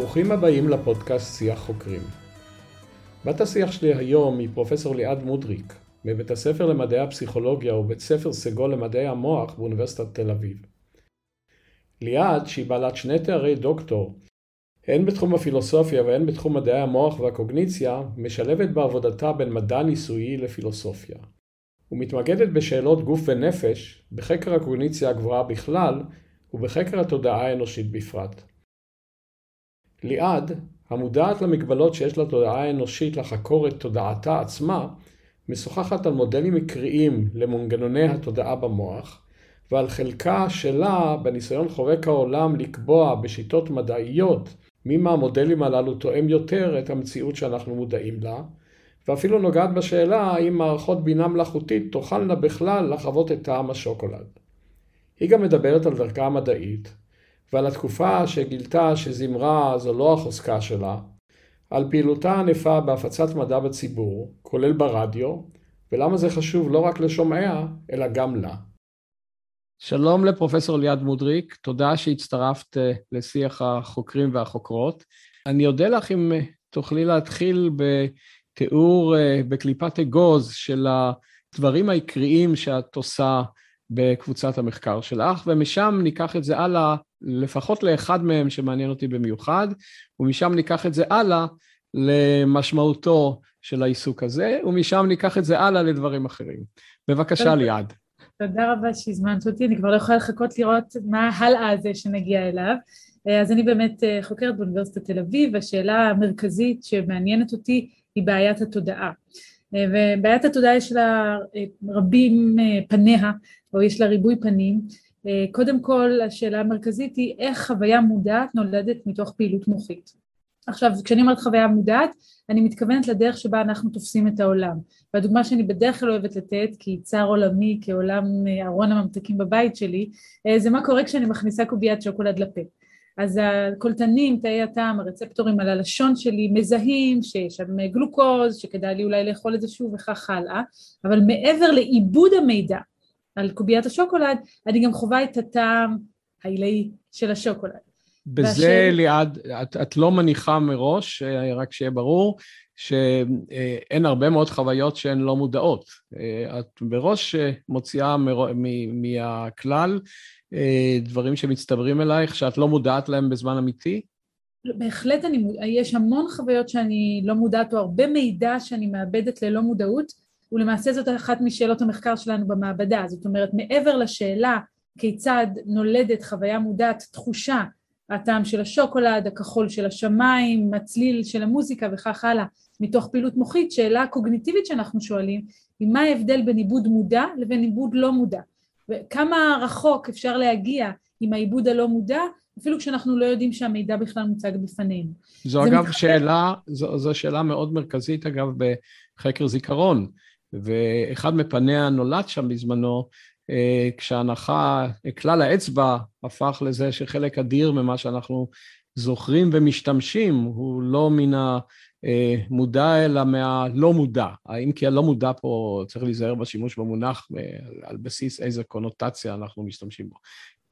ברוכים הבאים לפודקאסט שיח חוקרים. בת השיח שלי היום היא פרופסור ליעד מודריק, מבית הספר למדעי הפסיכולוגיה ובית ספר סגול למדעי המוח באוניברסיטת תל אביב. ליעד, שהיא בעלת שני תארי דוקטור, הן בתחום הפילוסופיה והן בתחום מדעי המוח והקוגניציה, משלבת בעבודתה בין מדע ניסויי לפילוסופיה. ומתמקדת בשאלות גוף ונפש, בחקר הקוגניציה הגבוהה בכלל, ובחקר התודעה האנושית בפרט. ליעד, המודעת למגבלות שיש לתודעה האנושית לחקור את תודעתה עצמה, משוחחת על מודלים מקריים למנגנוני התודעה במוח, ועל חלקה שלה בניסיון חורק העולם לקבוע בשיטות מדעיות מי מהמודלים הללו תואם יותר את המציאות שאנחנו מודעים לה, ואפילו נוגעת בשאלה האם מערכות בינה מלאכותית תוכלנה בכלל לחוות את טעם השוקולד. היא גם מדברת על דרכה המדעית, ועל התקופה שגילתה שזמרה זו לא החוזקה שלה, על פעילותה הענפה בהפצת מדע בציבור, כולל ברדיו, ולמה זה חשוב לא רק לשומעיה, אלא גם לה. שלום לפרופסור ליעד מודריק, תודה שהצטרפת אה, לשיח החוקרים והחוקרות. אני אודה לך אם אה, תוכלי להתחיל בתיאור אה, בקליפת אגוז של הדברים העיקריים שאת עושה בקבוצת המחקר שלך, ומשם ניקח את זה הלאה, לפחות לאחד מהם שמעניין אותי במיוחד, ומשם ניקח את זה הלאה למשמעותו של העיסוק הזה, ומשם ניקח את זה הלאה לדברים אחרים. בבקשה, ליעד. תודה רבה שהזמנת אותי, אני כבר לא יכולה לחכות לראות מה הלאה הזה שנגיע אליו. אז אני באמת אה, חוקרת באוניברסיטת תל אביב, והשאלה המרכזית שמעניינת אותי היא בעיית התודעה. אה, ובעיית התודעה יש לה אה, רבים פניה, או יש לה ריבוי פנים. קודם כל, השאלה המרכזית היא איך חוויה מודעת נולדת מתוך פעילות מוחית. עכשיו, כשאני אומרת חוויה מודעת, אני מתכוונת לדרך שבה אנחנו תופסים את העולם. והדוגמה שאני בדרך כלל אוהבת לתת, כי צר עולמי כעולם ארון הממתקים בבית שלי, זה מה קורה כשאני מכניסה קוביית שוקולד לפה. אז הקולטנים, תאי הטעם, הרצפטורים על הלשון שלי מזהים שיש שם גלוקוז, שכדאי לי אולי לאכול את זה שוב וכך הלאה, אבל מעבר לעיבוד המידע על קוביית השוקולד, אני גם חווה את הטעם העילאי של השוקולד. בזה והשאל... ליעד, את, את לא מניחה מראש, אה, רק שיהיה ברור, שאין הרבה מאוד חוויות שהן לא מודעות. אה, את מראש מוציאה מהכלל אה, דברים שמצטברים אלייך, שאת לא מודעת להם בזמן אמיתי? בהחלט אני, יש המון חוויות שאני לא מודעת, או הרבה מידע שאני מאבדת ללא מודעות, ולמעשה זאת אחת משאלות המחקר שלנו במעבדה. זאת אומרת, מעבר לשאלה כיצד נולדת חוויה מודעת, תחושה, הטעם של השוקולד, הכחול של השמיים, הצליל של המוזיקה וכך הלאה, מתוך פעילות מוחית, שאלה קוגניטיבית שאנחנו שואלים, היא מה ההבדל בין עיבוד מודע לבין עיבוד לא מודע. וכמה רחוק אפשר להגיע עם העיבוד הלא מודע, אפילו כשאנחנו לא יודעים שהמידע בכלל מוצג בפנינו. זו אגב מתחבר... שאלה, זו, זו שאלה מאוד מרכזית אגב בחקר זיכרון, ואחד מפניה נולד שם בזמנו, אה, כשההנחה, כלל האצבע הפך לזה שחלק אדיר ממה שאנחנו זוכרים ומשתמשים הוא לא מן המודע אלא מהלא מודע. האם כי הלא מודע פה צריך להיזהר בשימוש במונח אה, על בסיס איזה קונוטציה אנחנו משתמשים בו.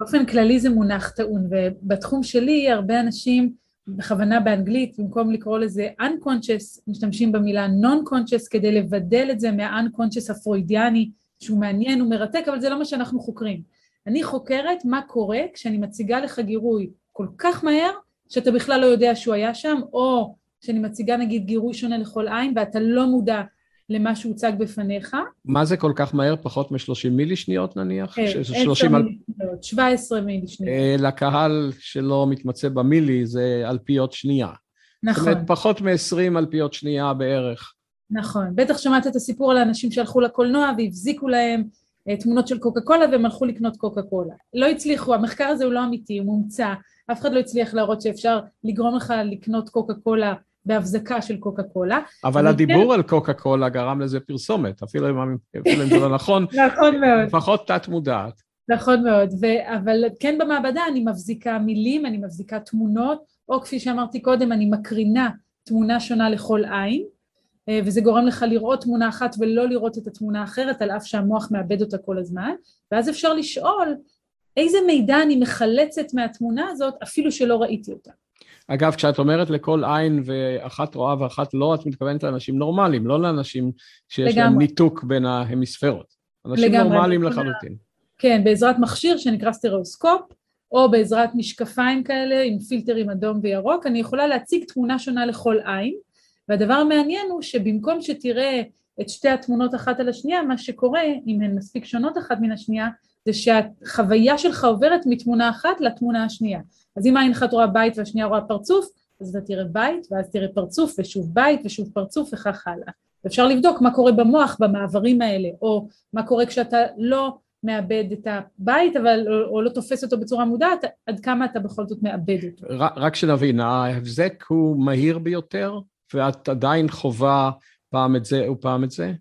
באופן כללי זה מונח טעון, ובתחום שלי הרבה אנשים בכוונה באנגלית, במקום לקרוא לזה unconscious, משתמשים במילה non-conscious כדי לבדל את זה מה-unconscious הפרוידיאני, שהוא מעניין ומרתק, אבל זה לא מה שאנחנו חוקרים. אני חוקרת מה קורה כשאני מציגה לך גירוי כל כך מהר, שאתה בכלל לא יודע שהוא היה שם, או שאני מציגה נגיד גירוי שונה לכל עין, ואתה לא מודע למה שהוצג בפניך. מה זה כל כך מהר? פחות מ-30 מילי שניות נניח? כן, 10 מילי שניות, 17 מילי שניות. אה, לקהל שלא מתמצא במילי זה אלפיות שנייה. נכון. זאת אומרת, פחות מ-20 אלפיות שנייה בערך. נכון. בטח שמעת את הסיפור על האנשים שהלכו לקולנוע והבזיקו להם אה, תמונות של קוקה קולה והם הלכו לקנות קוקה קולה. לא הצליחו, המחקר הזה הוא לא אמיתי, הוא מומצא, אף אחד לא הצליח להראות שאפשר לגרום לך לקנות קוקה קולה בהבזקה של קוקה קולה. אבל הדיבור כן... על קוקה קולה גרם לזה פרסומת, אפילו אם, אפילו אם זה לא נכון, נכון מאוד. לפחות תת מודעת. נכון מאוד, ו... אבל כן במעבדה אני מבזיקה מילים, אני מבזיקה תמונות, או כפי שאמרתי קודם, אני מקרינה תמונה שונה לכל עין, אה, וזה גורם לך לראות תמונה אחת ולא לראות את התמונה האחרת, על אף שהמוח מאבד אותה כל הזמן, ואז אפשר לשאול איזה מידע אני מחלצת מהתמונה הזאת אפילו שלא ראיתי אותה. אגב, כשאת אומרת לכל עין ואחת רואה ואחת לא, את מתכוונת לאנשים נורמליים, לא לאנשים שיש לגמרי. להם ניתוק בין ההמיספרות. אנשים לגמרי, נורמליים לחלוטין. כן, בעזרת מכשיר שנקרא סטריאוסקופ, או בעזרת משקפיים כאלה עם פילטרים אדום וירוק, אני יכולה להציג תמונה שונה לכל עין, והדבר המעניין הוא שבמקום שתראה את שתי התמונות אחת על השנייה, מה שקורה, אם הן מספיק שונות אחת מן השנייה, זה שהחוויה שלך עוברת מתמונה אחת לתמונה השנייה. אז אם עין אחת רואה בית והשנייה רואה פרצוף, אז אתה תראה בית, ואז תראה פרצוף, ושוב בית, ושוב פרצוף, וכך הלאה. אפשר לבדוק מה קורה במוח במעברים האלה, או מה קורה כשאתה לא מאבד את הבית, אבל, או, או לא תופס אותו בצורה מודעת, עד כמה אתה בכל זאת מאבד אותו. רק שנבין, ההבזק הוא מהיר ביותר, ואת עדיין חווה פעם את זה ופעם את זה?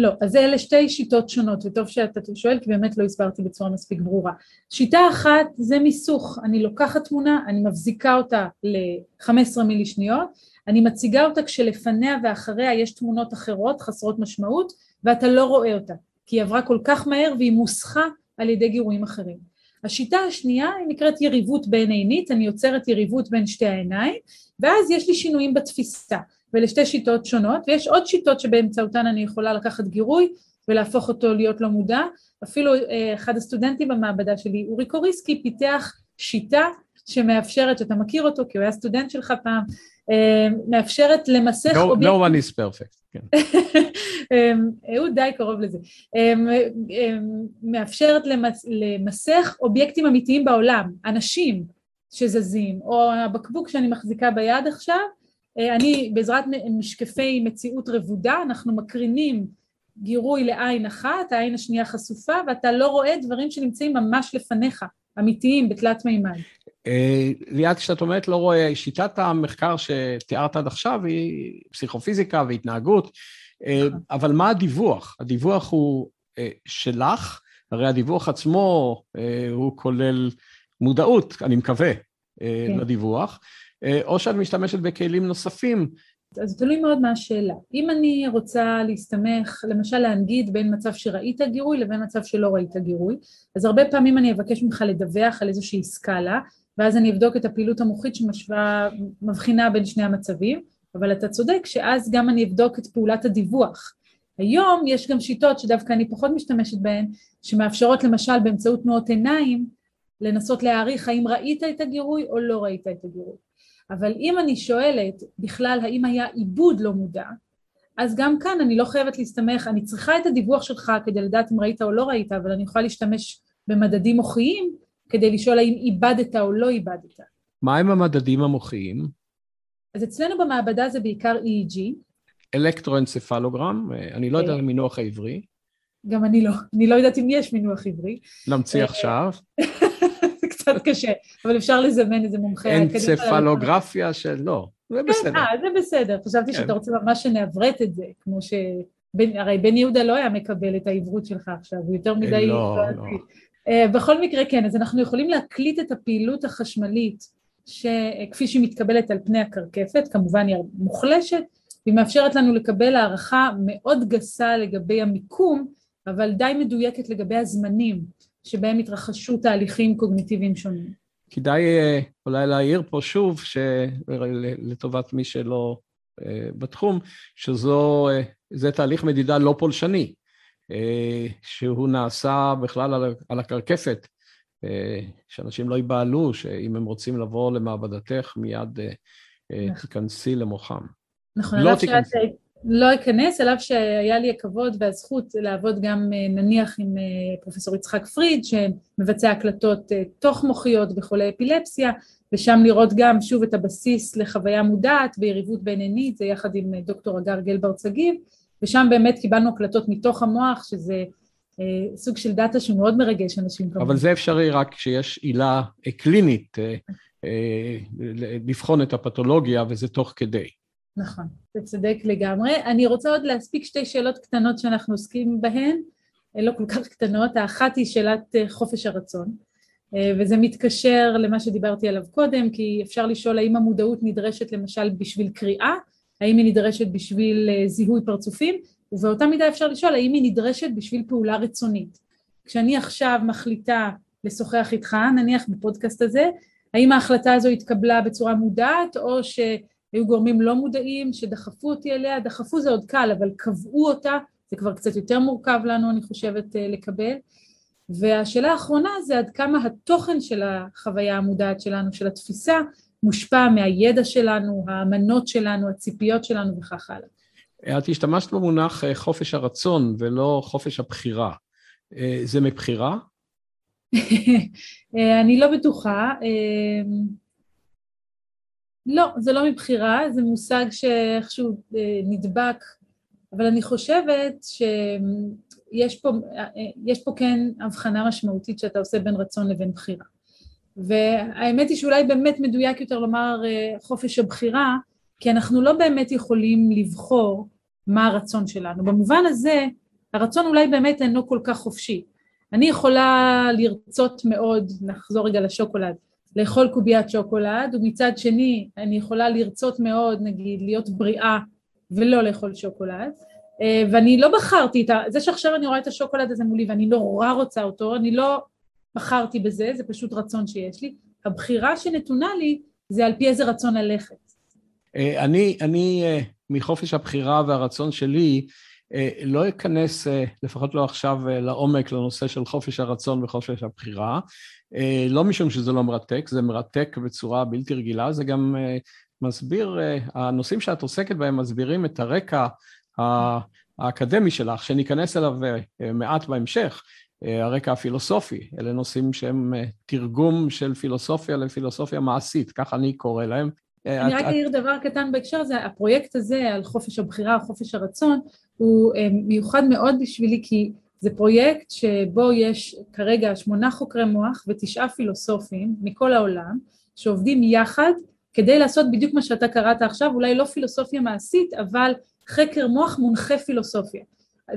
לא, אז אלה שתי שיטות שונות, וטוב שאתה שואל, כי באמת לא הסברתי בצורה מספיק ברורה. שיטה אחת זה מיסוך, אני לוקחת תמונה, אני מבזיקה אותה ל-15 מילי שניות, אני מציגה אותה כשלפניה ואחריה יש תמונות אחרות חסרות משמעות, ואתה לא רואה אותה, כי היא עברה כל כך מהר והיא מוסחה על ידי גירויים אחרים. השיטה השנייה היא נקראת יריבות בין עינית, אני יוצרת יריבות בין שתי העיניים, ואז יש לי שינויים בתפיסה. ולשתי שיטות שונות, ויש עוד שיטות שבאמצעותן אני יכולה לקחת גירוי ולהפוך אותו להיות לא מודע. אפילו אה, אחד הסטודנטים במעבדה שלי, אורי קוריסקי, פיתח שיטה שמאפשרת, שאתה מכיר אותו כי הוא היה סטודנט שלך פעם, אה, מאפשרת למסך no, אובייקט... No one is perfect, כן. אה, הוא די קרוב לזה. מאפשרת למס... למסך אובייקטים אמיתיים בעולם, אנשים שזזים, או הבקבוק שאני מחזיקה ביד עכשיו, אני בעזרת משקפי מציאות רבודה, אנחנו מקרינים גירוי לעין אחת, העין השנייה חשופה, ואתה לא רואה דברים שנמצאים ממש לפניך, אמיתיים, בתלת מימד. אה, ליאת, כשאת אומרת לא רואה, שיטת המחקר שתיארת עד עכשיו היא פסיכופיזיקה והתנהגות, אה, נכון. אבל מה הדיווח? הדיווח הוא שלך, הרי הדיווח עצמו הוא כולל מודעות, אני מקווה, כן. לדיווח. אה, או שאת משתמשת בכלים נוספים. אז תלוי מאוד מה השאלה. אם אני רוצה להסתמך, למשל להנגיד בין מצב שראית גירוי לבין מצב שלא ראית גירוי, אז הרבה פעמים אני אבקש ממך לדווח על איזושהי סקאלה, ואז אני אבדוק את הפעילות המוחית שמשווה, מבחינה בין שני המצבים, אבל אתה צודק שאז גם אני אבדוק את פעולת הדיווח. היום יש גם שיטות שדווקא אני פחות משתמשת בהן, שמאפשרות למשל באמצעות תנועות עיניים, לנסות להעריך האם ראית את הגירוי או לא ראית את הגירוי. אבל אם אני שואלת בכלל האם היה עיבוד לא מודע, אז גם כאן אני לא חייבת להסתמך, אני צריכה את הדיווח שלך כדי לדעת אם ראית או לא ראית, אבל אני יכולה להשתמש במדדים מוחיים כדי לשאול האם איבדת או לא איבדת. מה הם המדדים המוחיים? אז אצלנו במעבדה זה בעיקר EEG. אלקטרואנצפלוגרם, אני לא יודע על המינוח העברי. גם אני לא, אני לא יודעת אם יש מינוח עברי. נמציא עכשיו. קצת קשה, אבל אפשר לזמן איזה מומחה. אנצפלוגרפיה של לא, זה כן, בסדר. אה, זה בסדר, חשבתי שאתה כן. רוצה ממש שנעברת את זה, כמו ש... הרי בן יהודה לא היה מקבל את העברות שלך עכשיו, הוא יותר מדי... לא, לא. אה, בכל מקרה כן, אז אנחנו יכולים להקליט את הפעילות החשמלית שכפי שהיא מתקבלת על פני הקרקפת, כמובן היא מוחלשת, והיא מאפשרת לנו לקבל הערכה מאוד גסה לגבי המיקום, אבל די מדויקת לגבי הזמנים. שבהם התרחשו תהליכים קוגניטיביים שונים. כדאי אה, אולי להעיר פה שוב, לטובת מי שלא אה, בתחום, שזה תהליך מדידה לא פולשני, אה, שהוא נעשה בכלל על, על הקרקפת, שאנשים לא ייבהלו, שאם הם רוצים לבוא למעבדתך, מיד נכון. תיכנסי למוחם. נכון, לא תיכנסי. לא אכנס, אליו שהיה לי הכבוד והזכות לעבוד גם אה, נניח עם אה, פרופסור יצחק פריד, שמבצע הקלטות אה, תוך מוחיות בחולי אפילפסיה, ושם לראות גם שוב את הבסיס לחוויה מודעת ביריבות בין עינית, זה יחד עם דוקטור הגר גלברט שגיב, ושם באמת קיבלנו הקלטות מתוך המוח, שזה סוג של דאטה שהוא מאוד מרגש אנשים כמובן. אבל זה אפשרי רק כשיש עילה קלינית לבחון את הפתולוגיה, וזה תוך כדי. נכון, אתה צודק לגמרי. אני רוצה עוד להספיק שתי שאלות קטנות שאנחנו עוסקים בהן, לא כל כך קטנות. האחת היא שאלת אה, חופש הרצון, אה, וזה מתקשר למה שדיברתי עליו קודם, כי אפשר לשאול האם המודעות נדרשת למשל בשביל קריאה, האם היא נדרשת בשביל אה, זיהוי פרצופים, ובאותה מידה אפשר לשאול האם היא נדרשת בשביל פעולה רצונית. כשאני עכשיו מחליטה לשוחח איתך, נניח בפודקאסט הזה, האם ההחלטה הזו התקבלה בצורה מודעת, או שהיו גורמים לא מודעים שדחפו אותי אליה, דחפו זה עוד קל, אבל קבעו אותה, זה כבר קצת יותר מורכב לנו, אני חושבת, לקבל. והשאלה האחרונה זה עד כמה התוכן של החוויה המודעת שלנו, של התפיסה, מושפע מהידע שלנו, האמנות שלנו, הציפיות שלנו וכך הלאה. את השתמשת במונח אה, חופש הרצון ולא חופש הבחירה. אה, זה מבחירה? אה, אני לא בטוחה. לא, זה לא מבחירה, זה מושג שאיכשהו נדבק, אבל אני חושבת שיש פה, פה כן הבחנה משמעותית שאתה עושה בין רצון לבין בחירה. והאמת היא שאולי באמת מדויק יותר לומר אה, חופש הבחירה, כי אנחנו לא באמת יכולים לבחור מה הרצון שלנו. במובן הזה, הרצון אולי באמת אינו כל כך חופשי. אני יכולה לרצות מאוד, נחזור רגע לשוקולד, לאכול קוביית שוקולד, ומצד שני אני יכולה לרצות מאוד, נגיד, להיות בריאה ולא לאכול שוקולד, אה, ואני לא בחרתי את ה... זה שעכשיו אני רואה את השוקולד הזה מולי ואני נורא רוצה אותו, אני לא בחרתי בזה, זה פשוט רצון שיש לי. הבחירה שנתונה לי זה על פי איזה רצון ללכת. אה, אני, אני אה, מחופש הבחירה והרצון שלי, לא אכנס, לפחות לא עכשיו, לעומק לנושא של חופש הרצון וחופש הבחירה, לא משום שזה לא מרתק, זה מרתק בצורה בלתי רגילה, זה גם מסביר, הנושאים שאת עוסקת בהם מסבירים את הרקע האקדמי שלך, שניכנס אליו מעט בהמשך, אה, הרקע הפילוסופי, אלה נושאים שהם אה, תרגום של פילוסופיה לפילוסופיה מעשית, כך אני קורא להם. אה, אני רק אעיר דבר קטן בהקשר הזה, הפרויקט הזה על חופש הבחירה, חופש הרצון, הוא מיוחד מאוד בשבילי כי זה פרויקט שבו יש כרגע שמונה חוקרי מוח ותשעה פילוסופים מכל העולם שעובדים יחד כדי לעשות בדיוק מה שאתה קראת עכשיו, אולי לא פילוסופיה מעשית, אבל חקר מוח מונחה פילוסופיה.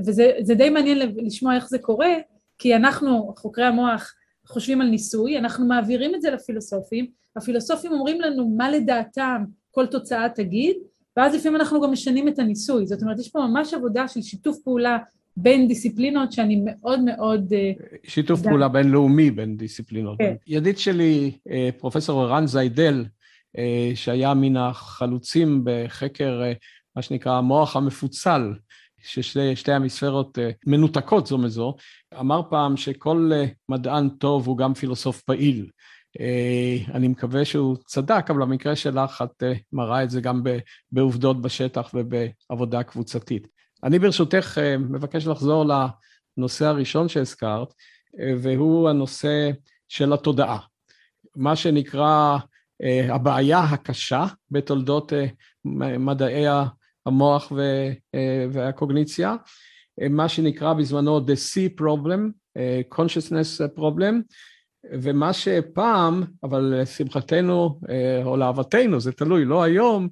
וזה די מעניין לשמוע איך זה קורה, כי אנחנו, חוקרי המוח, חושבים על ניסוי, אנחנו מעבירים את זה לפילוסופים, הפילוסופים אומרים לנו מה לדעתם כל תוצאה תגיד, ואז לפעמים אנחנו גם משנים את הניסוי, זאת אומרת יש פה ממש עבודה של שיתוף פעולה בין דיסציפלינות שאני מאוד מאוד... אה, שיתוף דע... פעולה בינלאומי בין דיסציפלינות. כן. ידיד שלי, אה, פרופסור ערן זיידל, אה, שהיה מן החלוצים בחקר מה שנקרא המוח המפוצל, ששתי המספרות מנותקות זו מזו, אמר פעם שכל מדען טוב הוא גם פילוסוף פעיל. אה, אני מקווה שהוא צדק, אבל במקרה שלך את מראה את זה גם בעובדות בשטח ובעבודה קבוצתית. אני ברשותך מבקש לחזור לנושא הראשון שהזכרת, והוא הנושא של התודעה. מה שנקרא הבעיה הקשה בתולדות מדעי המוח אה, והקוגניציה, אה, מה שנקרא בזמנו The C Problem, אה, Consciousness Problem, ומה שפעם, אבל לשמחתנו או לאהבתנו, זה תלוי, לא היום,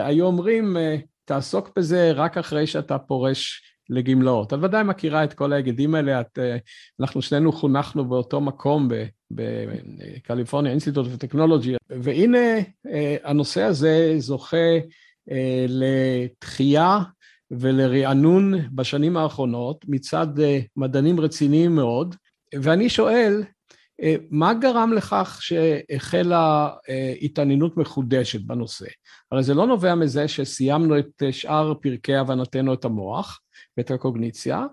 היו אומרים, תעסוק בזה רק אחרי שאתה פורש לגמלאות. את ודאי מכירה את כל ההיגדים האלה, את, אנחנו שנינו חונכנו באותו מקום בקליפורניה, אינסטיטוט וטכנולוגי, והנה הנושא הזה זוכה אה, לתחייה ולרענון בשנים האחרונות מצד אה, מדענים רציניים מאוד, ואני שואל, אה, מה גרם לכך שהחלה התעניינות מחודשת בנושא? הרי זה לא נובע מזה שסיימנו את שאר פרקי הבנתנו את המוח ואת הקוגניציה,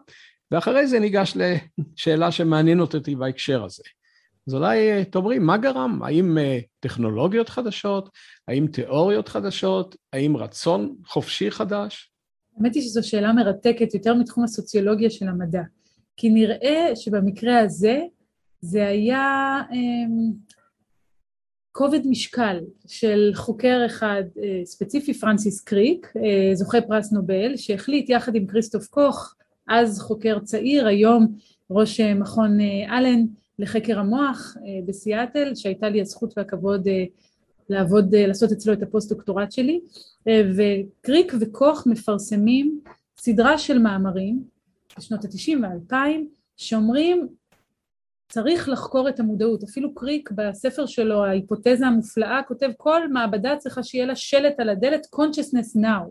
ואחרי זה ניגש לשאלה שמעניינת אותי בהקשר הזה. אז אולי אה, תאמרי, מה גרם? האם אה, טכנולוגיות חדשות? האם תיאוריות חדשות? האם רצון חופשי חדש? האמת היא שזו שאלה מרתקת יותר מתחום הסוציולוגיה של המדע. כי נראה שבמקרה הזה זה היה אה, כובד משקל של חוקר אחד אה, ספציפי, פרנסיס קריק, אה, זוכה פרס נובל, שהחליט יחד עם כריסטוף קוך, אז חוקר צעיר, היום ראש אה, מכון אלן, לחקר המוח בסיאטל, שהייתה לי הזכות והכבוד לעבוד, לעשות אצלו את הפוסט-דוקטורט שלי, וקריק וקוך מפרסמים סדרה של מאמרים בשנות ה-90 וה-2000, שאומרים צריך לחקור את המודעות, אפילו קריק בספר שלו, ההיפותזה המופלאה, כותב כל מעבדה צריכה שיהיה לה שלט על הדלת consciousness now,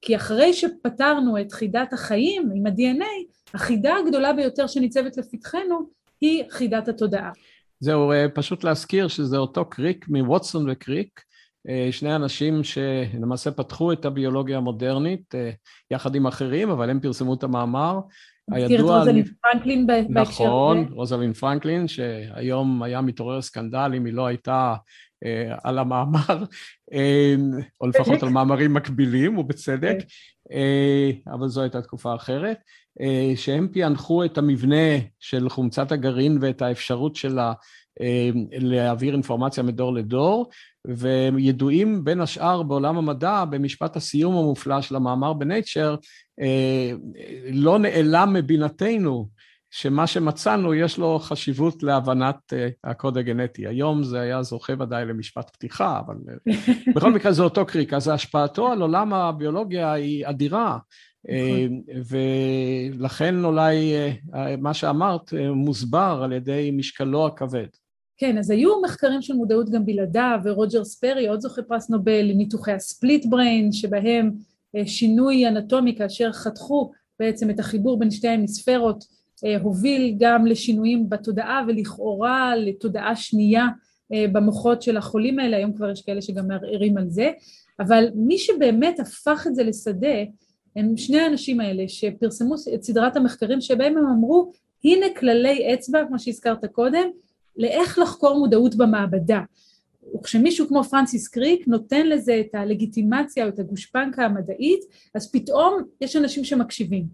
כי אחרי שפתרנו את חידת החיים עם ה-DNA, החידה הגדולה ביותר שניצבת לפתחנו היא חידת התודעה. זהו, פשוט להזכיר שזה אותו קריק מווטסון וקריק, שני אנשים שלמעשה פתחו את הביולוגיה המודרנית יחד עם אחרים, אבל הם פרסמו את המאמר. הזכיר את רוזלין פרנקלין בהקשר הזה. נכון, רוזלין פרנקלין, שהיום היה מתעורר סקנדל אם היא לא הייתה אה, על המאמר, אה, או לפחות על מאמרים מקבילים, ובצדק, אה, אבל זו הייתה תקופה אחרת, שהם פענחו את המבנה של חומצת הגרעין ואת האפשרות שלה להעביר אינפורמציה מדור לדור, וידועים בין השאר בעולם המדע, במשפט הסיום המופלא של המאמר בנייצ'ר, לא נעלם מבינתנו שמה שמצאנו יש לו חשיבות להבנת uh, הקוד הגנטי. היום זה היה זוכה ודאי למשפט פתיחה, אבל uh, בכל מקרה זה אותו קריק. אז השפעתו על עולם הביולוגיה היא אדירה, uh, ולכן אולי מה שאמרת מוסבר על ידי משקלו הכבד. כן, אז היו מחקרים של מודעות גם בלעדיו, ורוג'ר ספרי, עוד זוכה פרס נובל, לניתוחי הספליט בריין, שבהם שינוי אנטומי כאשר חתכו בעצם את החיבור בין שתי ההמיספרות, אה, הוביל גם לשינויים בתודעה ולכאורה לתודעה שנייה אה, במוחות של החולים האלה, היום כבר יש כאלה שגם מערערים על זה, אבל מי שבאמת הפך את זה לשדה הם שני האנשים האלה שפרסמו את סדרת המחקרים שבהם הם אמרו הנה כללי אצבע, כמו שהזכרת קודם, לאיך לחקור מודעות במעבדה. וכשמישהו כמו פרנסיס קריק נותן לזה את הלגיטימציה או את הגושפנקה המדעית, אז פתאום יש אנשים שמקשיבים.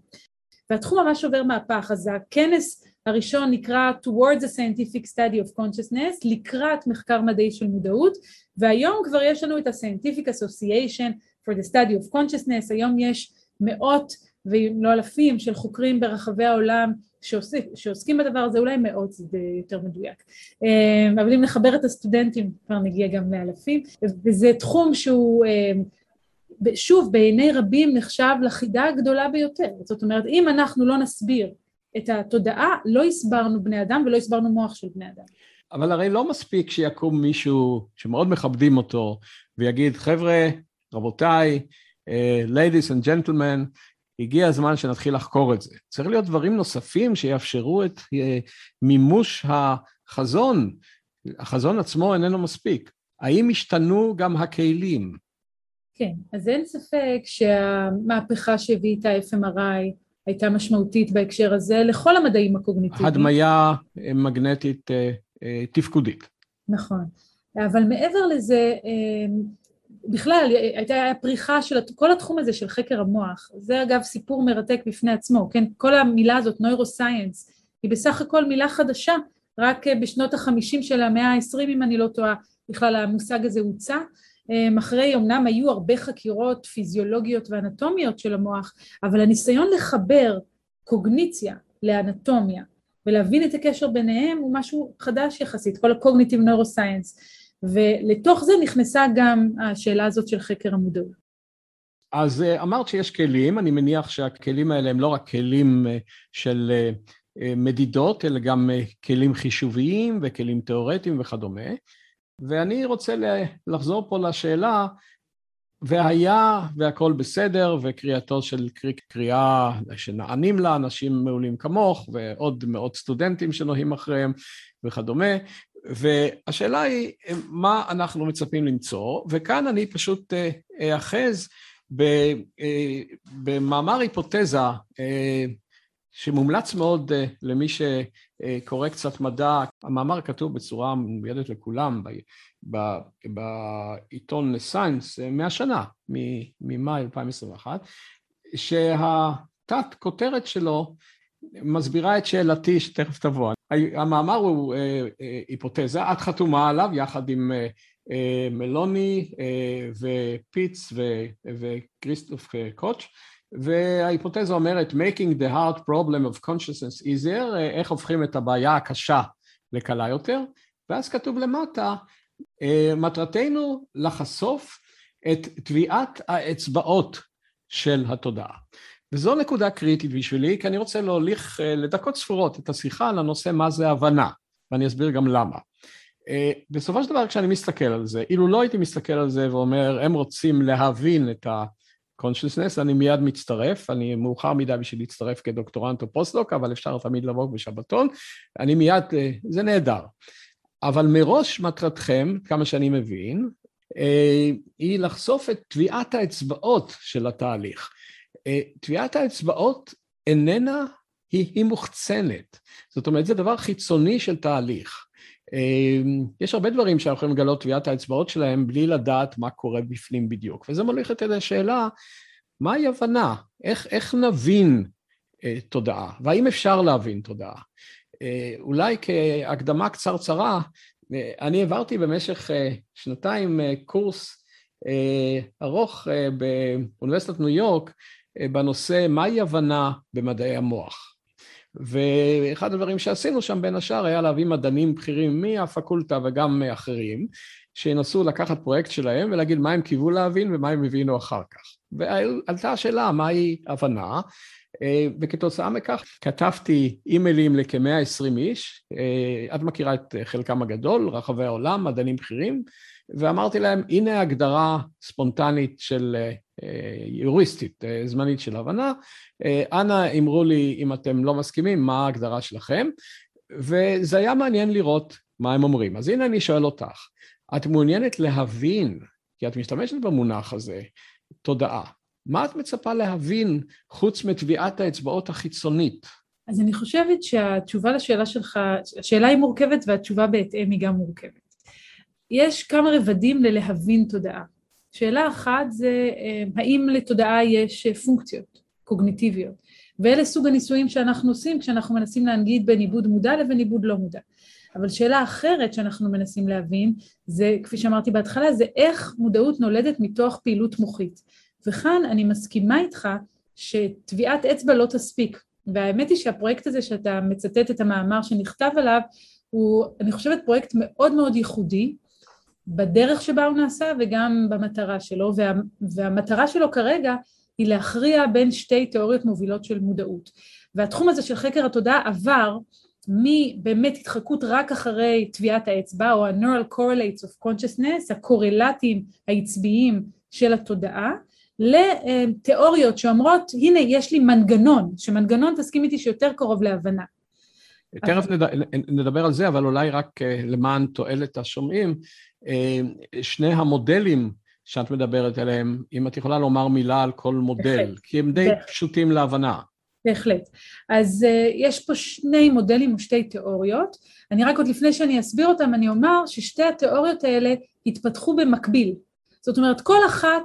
והתחום ממש עובר מהפך, אז הכנס הראשון נקרא Towards a Scientific Study of Consciousness, לקראת מחקר מדעי של מודעות, והיום כבר יש לנו את ה-Scientific Association for the Study of Consciousness, היום יש מאות ואם לא אלפים של חוקרים ברחבי העולם שעוסק, שעוסקים בדבר הזה, אולי מאות זה יותר מדויק. אה, אבל אם נחבר את הסטודנטים כבר נגיע גם לאלפים, וזה תחום שהוא אה, שוב, בעיני רבים נחשב לחידה הגדולה ביותר. זאת אומרת, אם אנחנו לא נסביר את התודעה, לא הסברנו בני אדם ולא הסברנו מוח של בני אדם. אבל הרי לא מספיק שיקום מישהו שמאוד מכבדים אותו ויגיד, חבר'ה, רבותיי, uh, ladies and gentlemen, הגיע הזמן שנתחיל לחקור את זה. צריך להיות דברים נוספים שיאפשרו את uh, מימוש החזון. החזון עצמו איננו מספיק. האם השתנו גם הכלים? כן, אז אין ספק שהמהפכה שהביא איתה FMRI הייתה משמעותית בהקשר הזה לכל המדעים הקוגניטיביים. הדמיה מגנטית אה, אה, תפקודית. נכון, אבל מעבר לזה, אה, בכלל הייתה פריחה של כל התחום הזה של חקר המוח, זה אגב סיפור מרתק בפני עצמו, כן, כל המילה הזאת נוירוסייאנס היא בסך הכל מילה חדשה, רק בשנות החמישים של המאה העשרים אם אני לא טועה בכלל המושג הזה הוצע אמ, אחרי אמנם היו הרבה חקירות פיזיולוגיות ואנטומיות של המוח, אבל הניסיון לחבר קוגניציה לאנטומיה ולהבין את הקשר ביניהם הוא משהו חדש יחסית, כל ה-cognitive neuroscience, ולתוך זה נכנסה גם השאלה הזאת של חקר המודעות. אז אה, אמרת שיש כלים, אני מניח שהכלים האלה הם לא רק כלים אה, של אה, מדידות, אלא גם כלים חישוביים וכלים תיאורטיים וכדומה. ואני רוצה לחזור פה לשאלה, והיה והכל בסדר, וקריאתו של קריאה שנענים לה, אנשים מעולים כמוך, ועוד מאות סטודנטים שנוהים אחריהם וכדומה, והשאלה היא, מה אנחנו מצפים למצוא, וכאן אני פשוט אאחז במאמר היפותזה שמומלץ מאוד למי שקורא קצת מדע, המאמר כתוב בצורה מיועדת לכולם בעיתון סיינס מהשנה, ממאי 2021, שהתת כותרת שלו מסבירה את שאלתי שתכף תבוא. המאמר הוא היפותזה, את חתומה עליו יחד עם מלוני ופיץ וכריסטוף קוטש וההיפותזה אומרת making the hard problem of consciousness easier, איך הופכים את הבעיה הקשה לקלה יותר, ואז כתוב למטה, מטרתנו לחשוף את טביעת האצבעות של התודעה. וזו נקודה קריטית בשבילי, כי אני רוצה להוליך לדקות ספורות את השיחה על הנושא מה זה הבנה, ואני אסביר גם למה. בסופו של דבר כשאני מסתכל על זה, אילו לא הייתי מסתכל על זה ואומר הם רוצים להבין את ה... consciousness, אני מיד מצטרף, אני מאוחר מדי בשביל להצטרף כדוקטורנט או פוסט-דוק, אבל אפשר תמיד לבוא בשבתון, אני מיד, אה, זה נהדר. אבל מראש מטרתכם, כמה שאני מבין, אה, היא לחשוף את טביעת האצבעות של התהליך. אה, טביעת האצבעות איננה, היא, היא מוחצנת. זאת אומרת, זה דבר חיצוני של תהליך. אה, יש הרבה דברים שאנחנו יכולים לגלות טביעת האצבעות שלהם בלי לדעת מה קורה בפנים בדיוק. וזה מוליך את השאלה, מהי הבנה? איך, איך נבין אה, תודעה? והאם אפשר להבין תודעה? אה, אולי כהקדמה קצרצרה, אה, אני העברתי במשך אה, שנתיים אה, קורס אה, ארוך אה, באוניברסיטת ניו יורק בנושא מהי הבנה במדעי המוח. ואחד הדברים שעשינו שם בין השאר היה להביא מדענים בכירים מהפקולטה וגם אחרים, שינסו לקחת פרויקט שלהם ולהגיד מה הם קיוו להבין ומה הם הבינו אחר כך. ועלתה השאלה מהי הבנה, וכתוצאה מכך כתבתי אימיילים לכמאה עשרים איש, את מכירה את חלקם הגדול, רחבי העולם, מדענים בכירים, ואמרתי להם, הנה הגדרה ספונטנית של יוריסטית, זמנית של הבנה, אנא אמרו לי אם אתם לא מסכימים, מה ההגדרה שלכם, וזה היה מעניין לראות מה הם אומרים. אז הנה אני שואל אותך, את מעוניינת להבין, כי את משתמשת במונח הזה, תודעה, מה את מצפה להבין חוץ מטביעת האצבעות החיצונית? אז אני חושבת שהתשובה לשאלה שלך, השאלה היא מורכבת והתשובה בהתאם היא גם מורכבת. יש כמה רבדים ללהבין תודעה. שאלה אחת זה אה, האם לתודעה יש פונקציות קוגניטיביות, ואלה סוג הניסויים שאנחנו עושים כשאנחנו מנסים להנגיד בין עיבוד מודע לבין עיבוד לא מודע. אבל שאלה אחרת שאנחנו מנסים להבין זה, כפי שאמרתי בהתחלה, זה איך מודעות נולדת מתוך פעילות מוחית. וכאן אני מסכימה איתך שטביעת אצבע לא תספיק. והאמת היא שהפרויקט הזה שאתה מצטט את המאמר שנכתב עליו, הוא, אני חושבת, פרויקט מאוד מאוד ייחודי, בדרך שבה הוא נעשה וגם במטרה שלו, וה, והמטרה שלו כרגע היא להכריע בין שתי תיאוריות מובילות של מודעות. והתחום הזה של חקר התודעה עבר מבאמת התחקות רק אחרי טביעת האצבע, או ה-neural correlates of consciousness, הקורלטים העצביים של התודעה, לתיאוריות שאומרות, הנה יש לי מנגנון, שמנגנון תסכים איתי שיותר קרוב להבנה. תכף נדבר על זה, אבל אולי רק אה, למען תועלת השומעים, שני המודלים שאת מדברת עליהם, אם את יכולה לומר מילה על כל מודל, בהחלט, כי הם די בהחלט. פשוטים להבנה. בהחלט. אז uh, יש פה שני מודלים או שתי תיאוריות. אני רק עוד לפני שאני אסביר אותם, אני אומר ששתי התיאוריות האלה התפתחו במקביל. זאת אומרת, כל אחת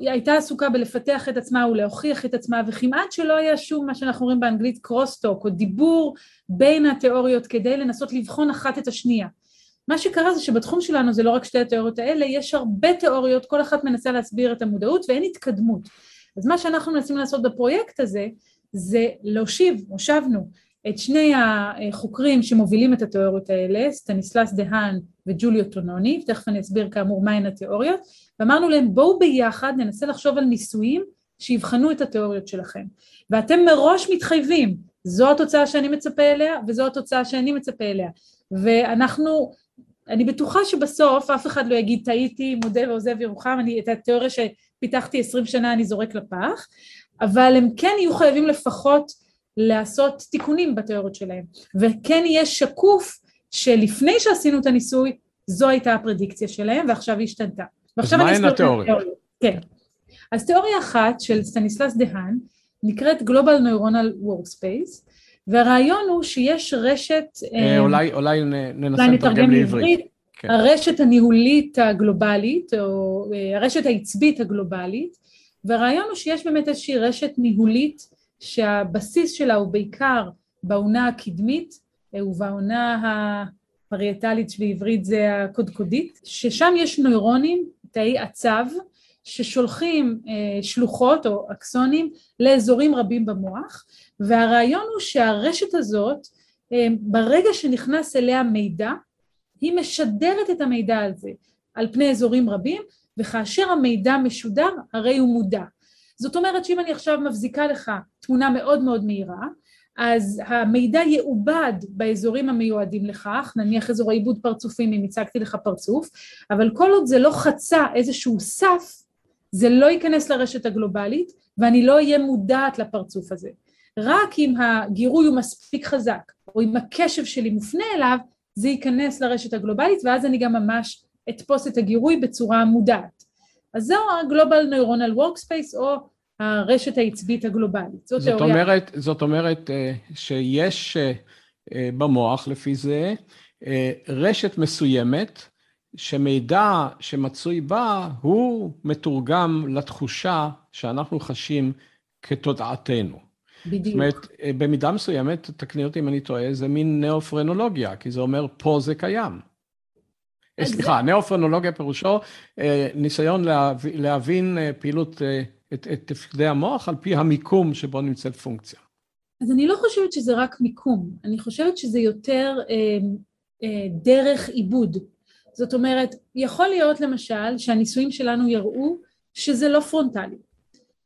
הייתה עסוקה בלפתח את עצמה ולהוכיח את עצמה, וכמעט שלא היה שום מה שאנחנו רואים באנגלית קרוסטוק, או דיבור בין התיאוריות כדי לנסות לבחון אחת את השנייה. מה שקרה זה שבתחום שלנו זה לא רק שתי התיאוריות האלה, יש הרבה תיאוריות, כל אחת מנסה להסביר את המודעות ואין התקדמות. אז מה שאנחנו מנסים לעשות בפרויקט הזה, זה להושיב, הושבנו, את שני החוקרים שמובילים את התיאוריות האלה, סטניסלס דהאן וג'וליו טונוני, תכף אני אסביר כאמור מהן התיאוריות, ואמרנו להם בואו ביחד ננסה לחשוב על ניסויים שיבחנו את התיאוריות שלכם. ואתם מראש מתחייבים, זו התוצאה שאני מצפה אליה וזו התוצאה שאני מצפה אליה. ואנחנו, אני בטוחה שבסוף אף אחד לא יגיד טעיתי, מודה ועוזב ירוחם, אני את התיאוריה שפיתחתי עשרים שנה אני זורק לפח, אבל הם כן יהיו חייבים לפחות לעשות תיקונים בתיאוריות שלהם, וכן יהיה שקוף שלפני שעשינו את הניסוי, זו הייתה הפרדיקציה שלהם ועכשיו היא השתנתה. אז מהן התיאוריות? כן. אז תיאוריה אחת של סטניסלס דהאן נקראת Global Neuronal Workspace, והרעיון הוא שיש רשת... אה, אולי, אולי ננסה לתרגם לעברית. כן. הרשת הניהולית הגלובלית, או אה, הרשת העצבית הגלובלית, והרעיון הוא שיש באמת איזושהי רשת ניהולית שהבסיס שלה הוא בעיקר באונה הקדמית אה, ובאונה הפריאטלית שבעברית זה הקודקודית, ששם יש נוירונים, תאי עצב, ששולחים אה, שלוחות או אקסונים לאזורים רבים במוח, והרעיון הוא שהרשת הזאת, אה, ברגע שנכנס אליה מידע, היא משדרת את המידע הזה על פני אזורים רבים, וכאשר המידע משודר, הרי הוא מודע. זאת אומרת שאם אני עכשיו מבזיקה לך תמונה מאוד מאוד מהירה, אז המידע יעובד באזורים המיועדים לכך, נניח אזור עיבוד פרצופים אם הצגתי לך פרצוף, אבל כל עוד זה לא חצה איזשהו סף, זה לא ייכנס לרשת הגלובלית ואני לא אהיה מודעת לפרצוף הזה. רק אם הגירוי הוא מספיק חזק, או אם הקשב שלי מופנה אליו, זה ייכנס לרשת הגלובלית ואז אני גם ממש אתפוס את הגירוי בצורה מודעת. אז זו ה-Global Neuronal Workspace או הרשת העצבית הגלובלית. זאת, זאת, אומרת, זאת אומרת אה, שיש אה, אה, במוח לפי זה רשת מסוימת שמידע שמצוי בה הוא מתורגם לתחושה שאנחנו חשים כתודעתנו. בדיוק. זאת אומרת, במידה מסוימת, תקני אותי אם אני טועה, זה מין נאופרנולוגיה, כי זה אומר פה זה קיים. סליחה, נאופרנולוגיה פירושו ניסיון להבין פעילות את, את תפקידי המוח על פי המיקום שבו נמצאת פונקציה. אז אני לא חושבת שזה רק מיקום, אני חושבת שזה יותר אה, אה, דרך עיבוד. זאת אומרת, יכול להיות למשל שהניסויים שלנו יראו שזה לא פרונטלי.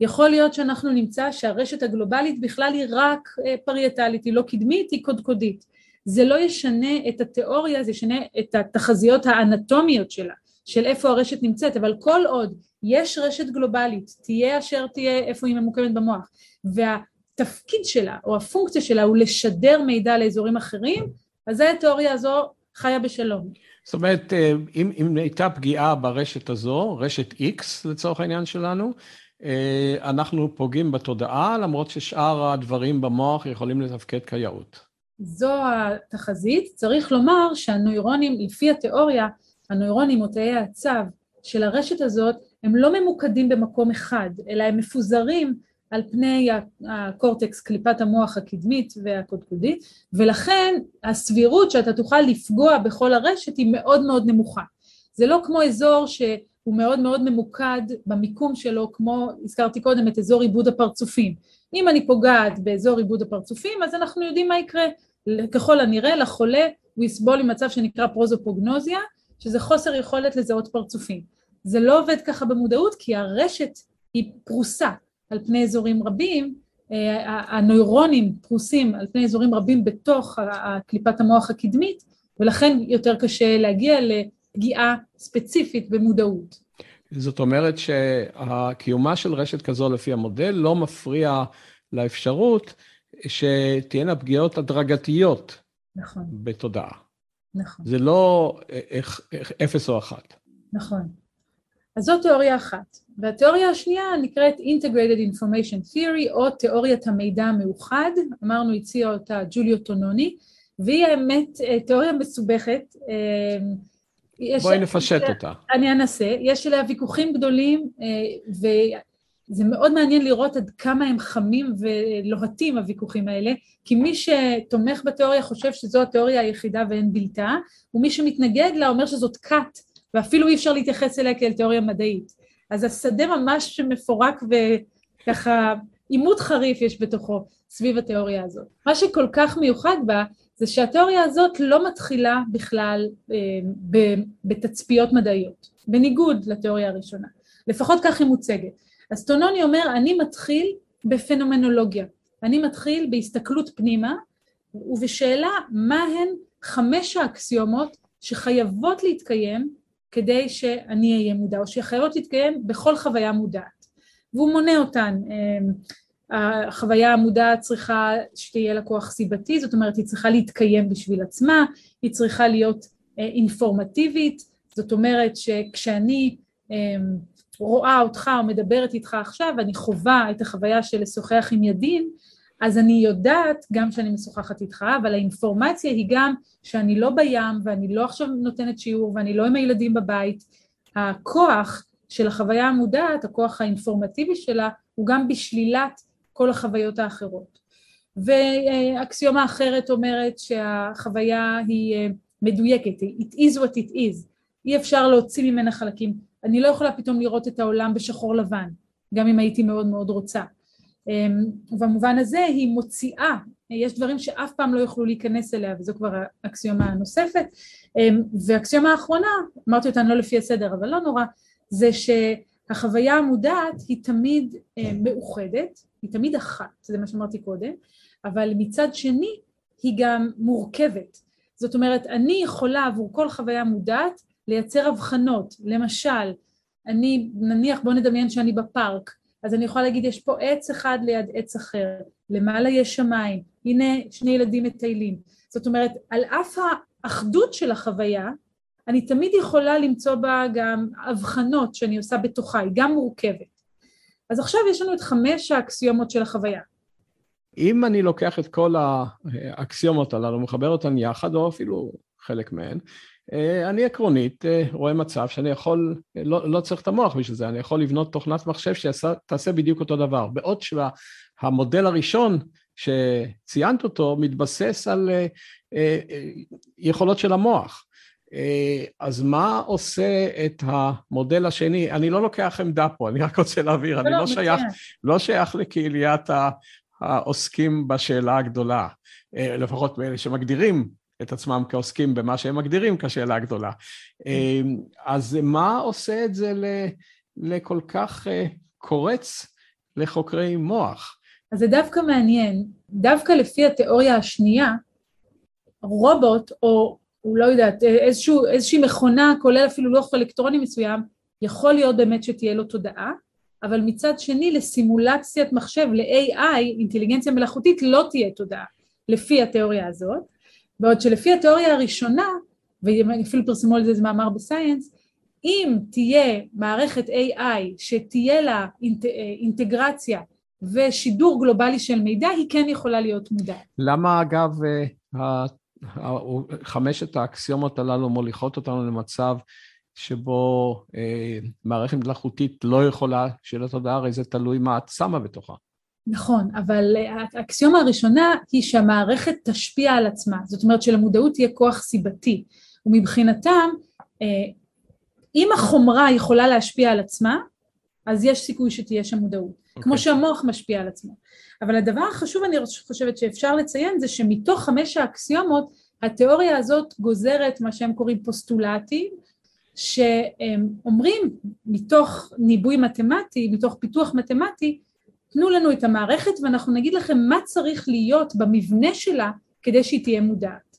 יכול להיות שאנחנו נמצא שהרשת הגלובלית בכלל היא רק אה, פריאטלית, היא לא קדמית, היא קודקודית. זה לא ישנה את התיאוריה, זה ישנה את התחזיות האנטומיות שלה, של איפה הרשת נמצאת, אבל כל עוד יש רשת גלובלית, תהיה אשר תהיה איפה היא ממוקמת במוח, והתפקיד שלה או הפונקציה שלה הוא לשדר מידע לאזורים אחרים, אז התיאוריה הזו חיה בשלום. זאת אומרת, אה, אם, אם הייתה פגיעה ברשת הזו, רשת X לצורך העניין שלנו, אה, אנחנו פוגעים בתודעה, למרות ששאר הדברים במוח יכולים לתפקד כיאות. זו התחזית. צריך לומר שהנוירונים, לפי התיאוריה, הנוירונים או תאי הצו של הרשת הזאת הם לא ממוקדים במקום אחד, אלא הם מפוזרים על פני הקורטקס, קליפת המוח הקדמית והקודקודית, ולכן הסבירות שאתה תוכל לפגוע בכל הרשת היא מאוד מאוד נמוכה. זה לא כמו אזור שהוא מאוד מאוד ממוקד במיקום שלו, כמו הזכרתי קודם את אזור עיבוד הפרצופים. אם אני פוגעת באזור עיבוד הפרצופים, אז אנחנו יודעים מה יקרה. ככל הנראה לחולה הוא יסבול ממצב שנקרא פרוזופרוגנוזיה, שזה חוסר יכולת לזהות פרצופים. זה לא עובד ככה במודעות כי הרשת היא פרוסה על פני אזורים רבים, אה, הנוירונים פרוסים על פני אזורים רבים בתוך קליפת המוח הקדמית ולכן יותר קשה להגיע לפגיעה ספציפית במודעות. זאת אומרת שהקיומה של רשת כזו לפי המודל לא מפריע לאפשרות שתהיינה פגיעות הדרגתיות נכון. בתודעה. נכון. זה לא אפס או אחת. נכון. אז זו תיאוריה אחת. והתיאוריה השנייה נקראת Integrated Information Theory, או תיאוריית המידע המאוחד, אמרנו הציע אותה ג'וליו טונוני, והיא האמת אה, תיאוריה מסובכת. אה, בואי נפשט אותה. אני אנסה, יש עליה ויכוחים גדולים, אה, וזה מאוד מעניין לראות עד כמה הם חמים ולוהטים הוויכוחים האלה, כי מי שתומך בתיאוריה חושב שזו התיאוריה היחידה ואין בלתה, ומי שמתנגד לה אומר שזאת כת. ואפילו אי אפשר להתייחס אליה כאל תיאוריה מדעית. אז השדה ממש מפורק וככה עימות חריף יש בתוכו סביב התיאוריה הזאת. מה שכל כך מיוחד בה זה שהתיאוריה הזאת לא מתחילה בכלל אה, בתצפיות מדעיות, בניגוד לתיאוריה הראשונה. לפחות כך היא מוצגת. אז טונוני אומר, אני מתחיל בפנומנולוגיה, אני מתחיל בהסתכלות פנימה ובשאלה מה הן חמש האקסיומות שחייבות להתקיים כדי שאני אהיה מודע, או שחייבות להתקיים בכל חוויה מודעת. והוא מונה אותן. אמ, החוויה המודעת צריכה שתהיה לה כוח סיבתי, זאת אומרת היא צריכה להתקיים בשביל עצמה, היא צריכה להיות אה, אינפורמטיבית, זאת אומרת שכשאני אמ, רואה אותך או מדברת איתך עכשיו, אני חווה את החוויה של לשוחח עם ידין, אז אני יודעת גם שאני משוחחת איתך, אבל האינפורמציה היא גם שאני לא בים ואני לא עכשיו נותנת שיעור ואני לא עם הילדים בבית. הכוח של החוויה המודעת, הכוח האינפורמטיבי שלה, הוא גם בשלילת כל החוויות האחרות. ואקסיומה אחרת אומרת שהחוויה היא אה, מדויקת, it is what it is, אי אפשר להוציא ממנה חלקים, אני לא יכולה פתאום לראות את העולם בשחור לבן, גם אם הייתי מאוד מאוד רוצה. ובמובן אמ, הזה היא מוציאה, יש דברים שאף פעם לא יוכלו להיכנס אליה וזו כבר האקסיומה הנוספת. אמ, והאקסיומה האחרונה, אמרתי אותה לא לפי הסדר אבל לא נורא, זה שהחוויה המודעת היא תמיד אמ, מאוחדת, היא תמיד אחת, זה מה שאמרתי קודם, אבל מצד שני היא גם מורכבת, זאת אומרת אני יכולה עבור כל חוויה מודעת לייצר הבחנות, למשל אני נניח בוא נדמיין שאני בפארק אז אני יכולה להגיד יש פה עץ אחד ליד עץ אחר, למעלה יש שמיים, הנה שני ילדים מטיילים. זאת אומרת, על אף האחדות של החוויה, אני תמיד יכולה למצוא בה גם הבחנות שאני עושה בתוכה, היא גם מורכבת. אז עכשיו יש לנו את חמש האקסיומות של החוויה. אם אני לוקח את כל האקסיומות הללו, מחבר אותן יחד, או אפילו חלק מהן, אה, אני עקרונית אה, רואה מצב שאני יכול, לא, לא צריך את המוח בשביל זה, אני יכול לבנות תוכנת מחשב שתעשה בדיוק אותו דבר. בעוד שהמודל הראשון שציינת אותו מתבסס על אה, יכולות של המוח. אז מה עושה את המודל השני? אני לא לוקח עמדה פה, אני רק רוצה להבהיר, אני לא, לא שייך, לא שייך לקהיליית העוסקים בשאלה הגדולה, לפחות מאלה שמגדירים את עצמם כעוסקים במה שהם מגדירים כשאלה הגדולה. אמ, אז מה עושה את זה לכל כך אה, קורץ לחוקרי מוח? אז זה דווקא מעניין, דווקא לפי התיאוריה השנייה, רובוט, או הוא לא יודעת, איזשהו, איזושהי מכונה, כולל אפילו לוח אלקטרוני מסוים, יכול להיות באמת שתהיה לו תודעה, אבל מצד שני לסימולציית מחשב, ל-AI, אינטליגנציה מלאכותית, לא תהיה תודעה, לפי התיאוריה הזאת. בעוד שלפי התיאוריה הראשונה, ואפילו פרסמו על זה איזה מאמר בסייאנס, אם תהיה מערכת AI שתהיה לה אינט, אינטגרציה ושידור גלובלי של מידע, היא כן יכולה להיות מודעת. למה אגב אה, חמשת האקסיומות הללו מוליכות אותנו למצב שבו אה, מערכת מלאכותית לא יכולה שיהיה לה תודעה, הרי זה תלוי מה את שמה בתוכה. נכון, אבל האקסיומה הראשונה היא שהמערכת תשפיע על עצמה, זאת אומרת שלמודעות תהיה כוח סיבתי, ומבחינתם אה, אם החומרה יכולה להשפיע על עצמה, אז יש סיכוי שתהיה שם מודעות, okay. אוקיי. כמו שהמוח משפיע על עצמו. אבל הדבר החשוב אני חושבת שאפשר לציין זה שמתוך חמש האקסיומות התיאוריה הזאת גוזרת מה שהם קוראים פוסטולטים, שאומרים מתוך ניבוי מתמטי, מתוך פיתוח מתמטי, תנו לנו את המערכת ואנחנו נגיד לכם מה צריך להיות במבנה שלה כדי שהיא תהיה מודעת.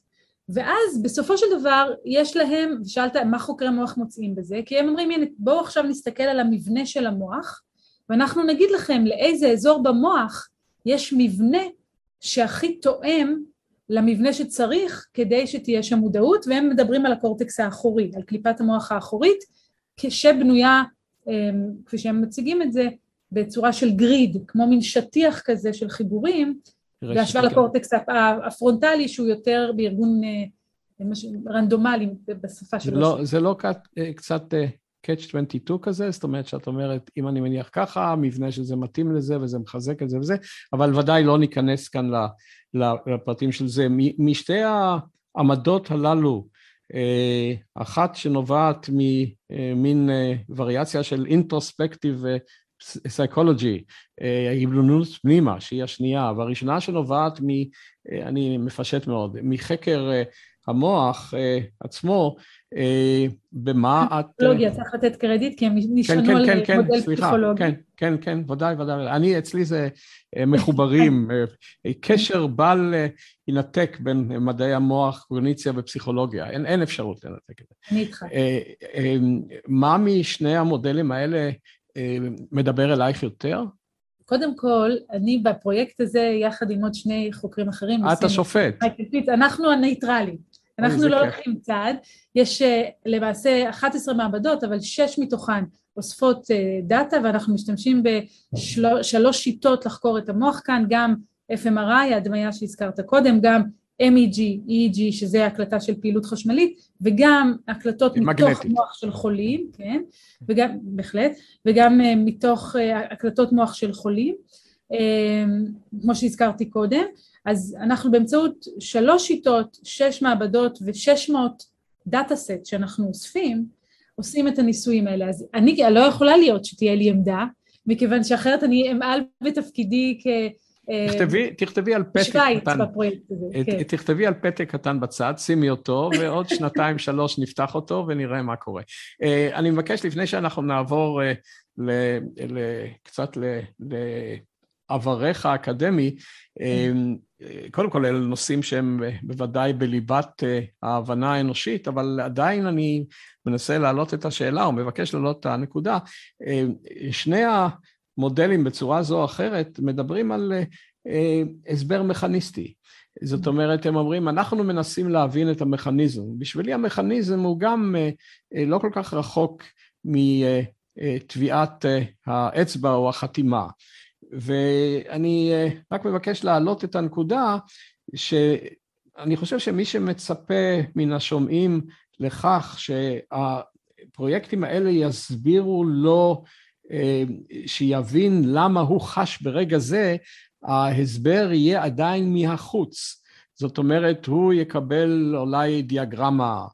ואז בסופו של דבר יש להם, ושאלת מה חוקרי מוח מוצאים בזה, כי הם אומרים הנה בואו עכשיו נסתכל על המבנה של המוח ואנחנו נגיד לכם לאיזה אזור במוח יש מבנה שהכי תואם למבנה שצריך כדי שתהיה שם מודעות והם מדברים על הקורטקס האחורי, על קליפת המוח האחורית כשבנויה, אמ, כפי שהם מציגים את זה, בצורה של גריד, כמו מין שטיח כזה של חיבורים, בהשוואה לקורטקס הפרונטלי שהוא יותר בארגון אה, רנדומלי בשפה שלו. לא, זה לא אה, קצת אה, catch 22 כזה, זאת אומרת שאת אומרת, אם אני מניח ככה, המבנה של זה מתאים לזה וזה מחזק את זה וזה, אבל ודאי לא ניכנס כאן לפרטים של זה. משתי העמדות הללו, אחת שנובעת ממין וריאציה של אינטרוספקטיב סייקולוגי, ההתבוננות פנימה, שהיא השנייה, והראשונה שנובעת מ... אה, אני מפשט מאוד, מחקר אה, המוח אה, עצמו, במה את... פסיכולוגיה, צריך לתת קרדיט, כי הם נשענו כן, כן, על כן, מודל כן, פסיכולוגי. כן, כן, כן, ודאי, ודאי. אני, אצלי זה מחוברים, קשר בל יינתק בין מדעי המוח, קוגניציה ופסיכולוגיה, אין, אין אפשרות לנתק את זה. אני איתך. מה משני המודלים האלה מדבר אלייך יותר? קודם כל, אני בפרויקט הזה, יחד עם עוד שני חוקרים אחרים, את השופט. אנחנו הנייטרלים. אנחנו לא לוקחים צעד. יש אה, למעשה 11 מעבדות, אבל שש מתוכן אוספות אה, דאטה, ואנחנו משתמשים בשלוש שיטות לחקור את המוח כאן, גם FMRI, ההדמיה שהזכרת קודם, גם MEG, EEG, שזה הקלטה של פעילות חשמלית, וגם הקלטות מתוך מוח של חולים, כן, וגם, בהחלט, וגם uh, מתוך uh, הקלטות מוח של חולים, uh, כמו שהזכרתי קודם, אז אנחנו באמצעות שלוש שיטות, שש מעבדות ושש מאות דאטה סט שאנחנו אוספים, עושים את הניסויים האלה. אז אני לא יכולה להיות שתהיה לי עמדה, מכיוון שאחרת אני אמעל בתפקידי כ... תכתבי, תכתבי על פתק קטן, הזה, כן. תכתבי על פתק קטן בצד, שימי אותו, ועוד שנתיים שלוש נפתח אותו ונראה מה קורה. אה, אני מבקש לפני שאנחנו נעבור אה, ל, ל, קצת לעבריך האקדמי, אה, קודם כל אלה נושאים שהם בוודאי בליבת ההבנה האנושית, אבל עדיין אני מנסה להעלות את השאלה, או מבקש להעלות את הנקודה. שני ה... מודלים בצורה זו או אחרת מדברים על, הסבר מכניסטי. זאת אומרת, הם אומרים, אנחנו מנסים להבין את המכניזם. בשבילי המכניזם הוא גם לא כל כך רחוק מטביעת האצבע או החתימה. ואני רק מבקש להעלות את הנקודה שאני חושב שמי שמצפה מן השומעים לכך שהפרויקטים האלה יסבירו לו, שיבין למה הוא חש ברגע זה, ההסבר יהיה עדיין מהחוץ. זאת אומרת, הוא יקבל אולי דיאגרמה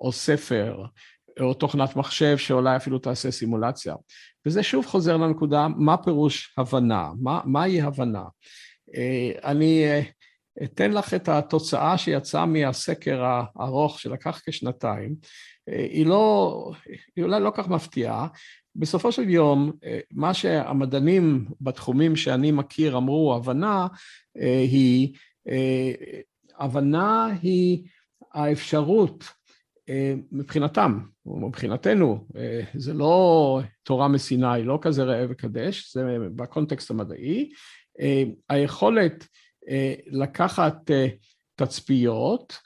או ספר או תוכנת מחשב שאולי אפילו תעשה סימולציה. וזה שוב חוזר לנקודה, מה פירוש הבנה? מה, מהי הבנה? אני אתן לך את התוצאה שיצאה מהסקר הארוך שלקח כשנתיים. היא לא, היא אולי לא כך מפתיעה. בסופו של יום, מה שהמדענים בתחומים שאני מכיר אמרו, הבנה היא, הבנה היא האפשרות מבחינתם, או מבחינתנו, זה לא תורה מסיני, לא כזה ראה וקדש, זה בקונטקסט המדעי, היכולת לקחת תצפיות,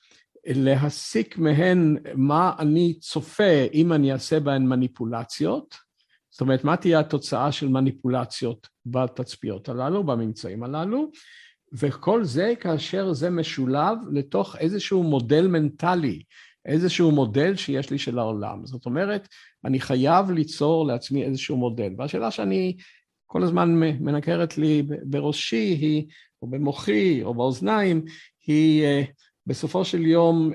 להסיק מהן מה אני צופה אם אני אעשה בהן מניפולציות, זאת אומרת, מה תהיה התוצאה של מניפולציות בתצפיות הללו, בממצאים הללו, וכל זה כאשר זה משולב לתוך איזשהו מודל מנטלי, איזשהו מודל שיש לי של העולם. זאת אומרת, אני חייב ליצור לעצמי איזשהו מודל. והשאלה שאני כל הזמן מנקרת לי בראשי היא, או במוחי, או באוזניים, היא אה, בסופו של יום,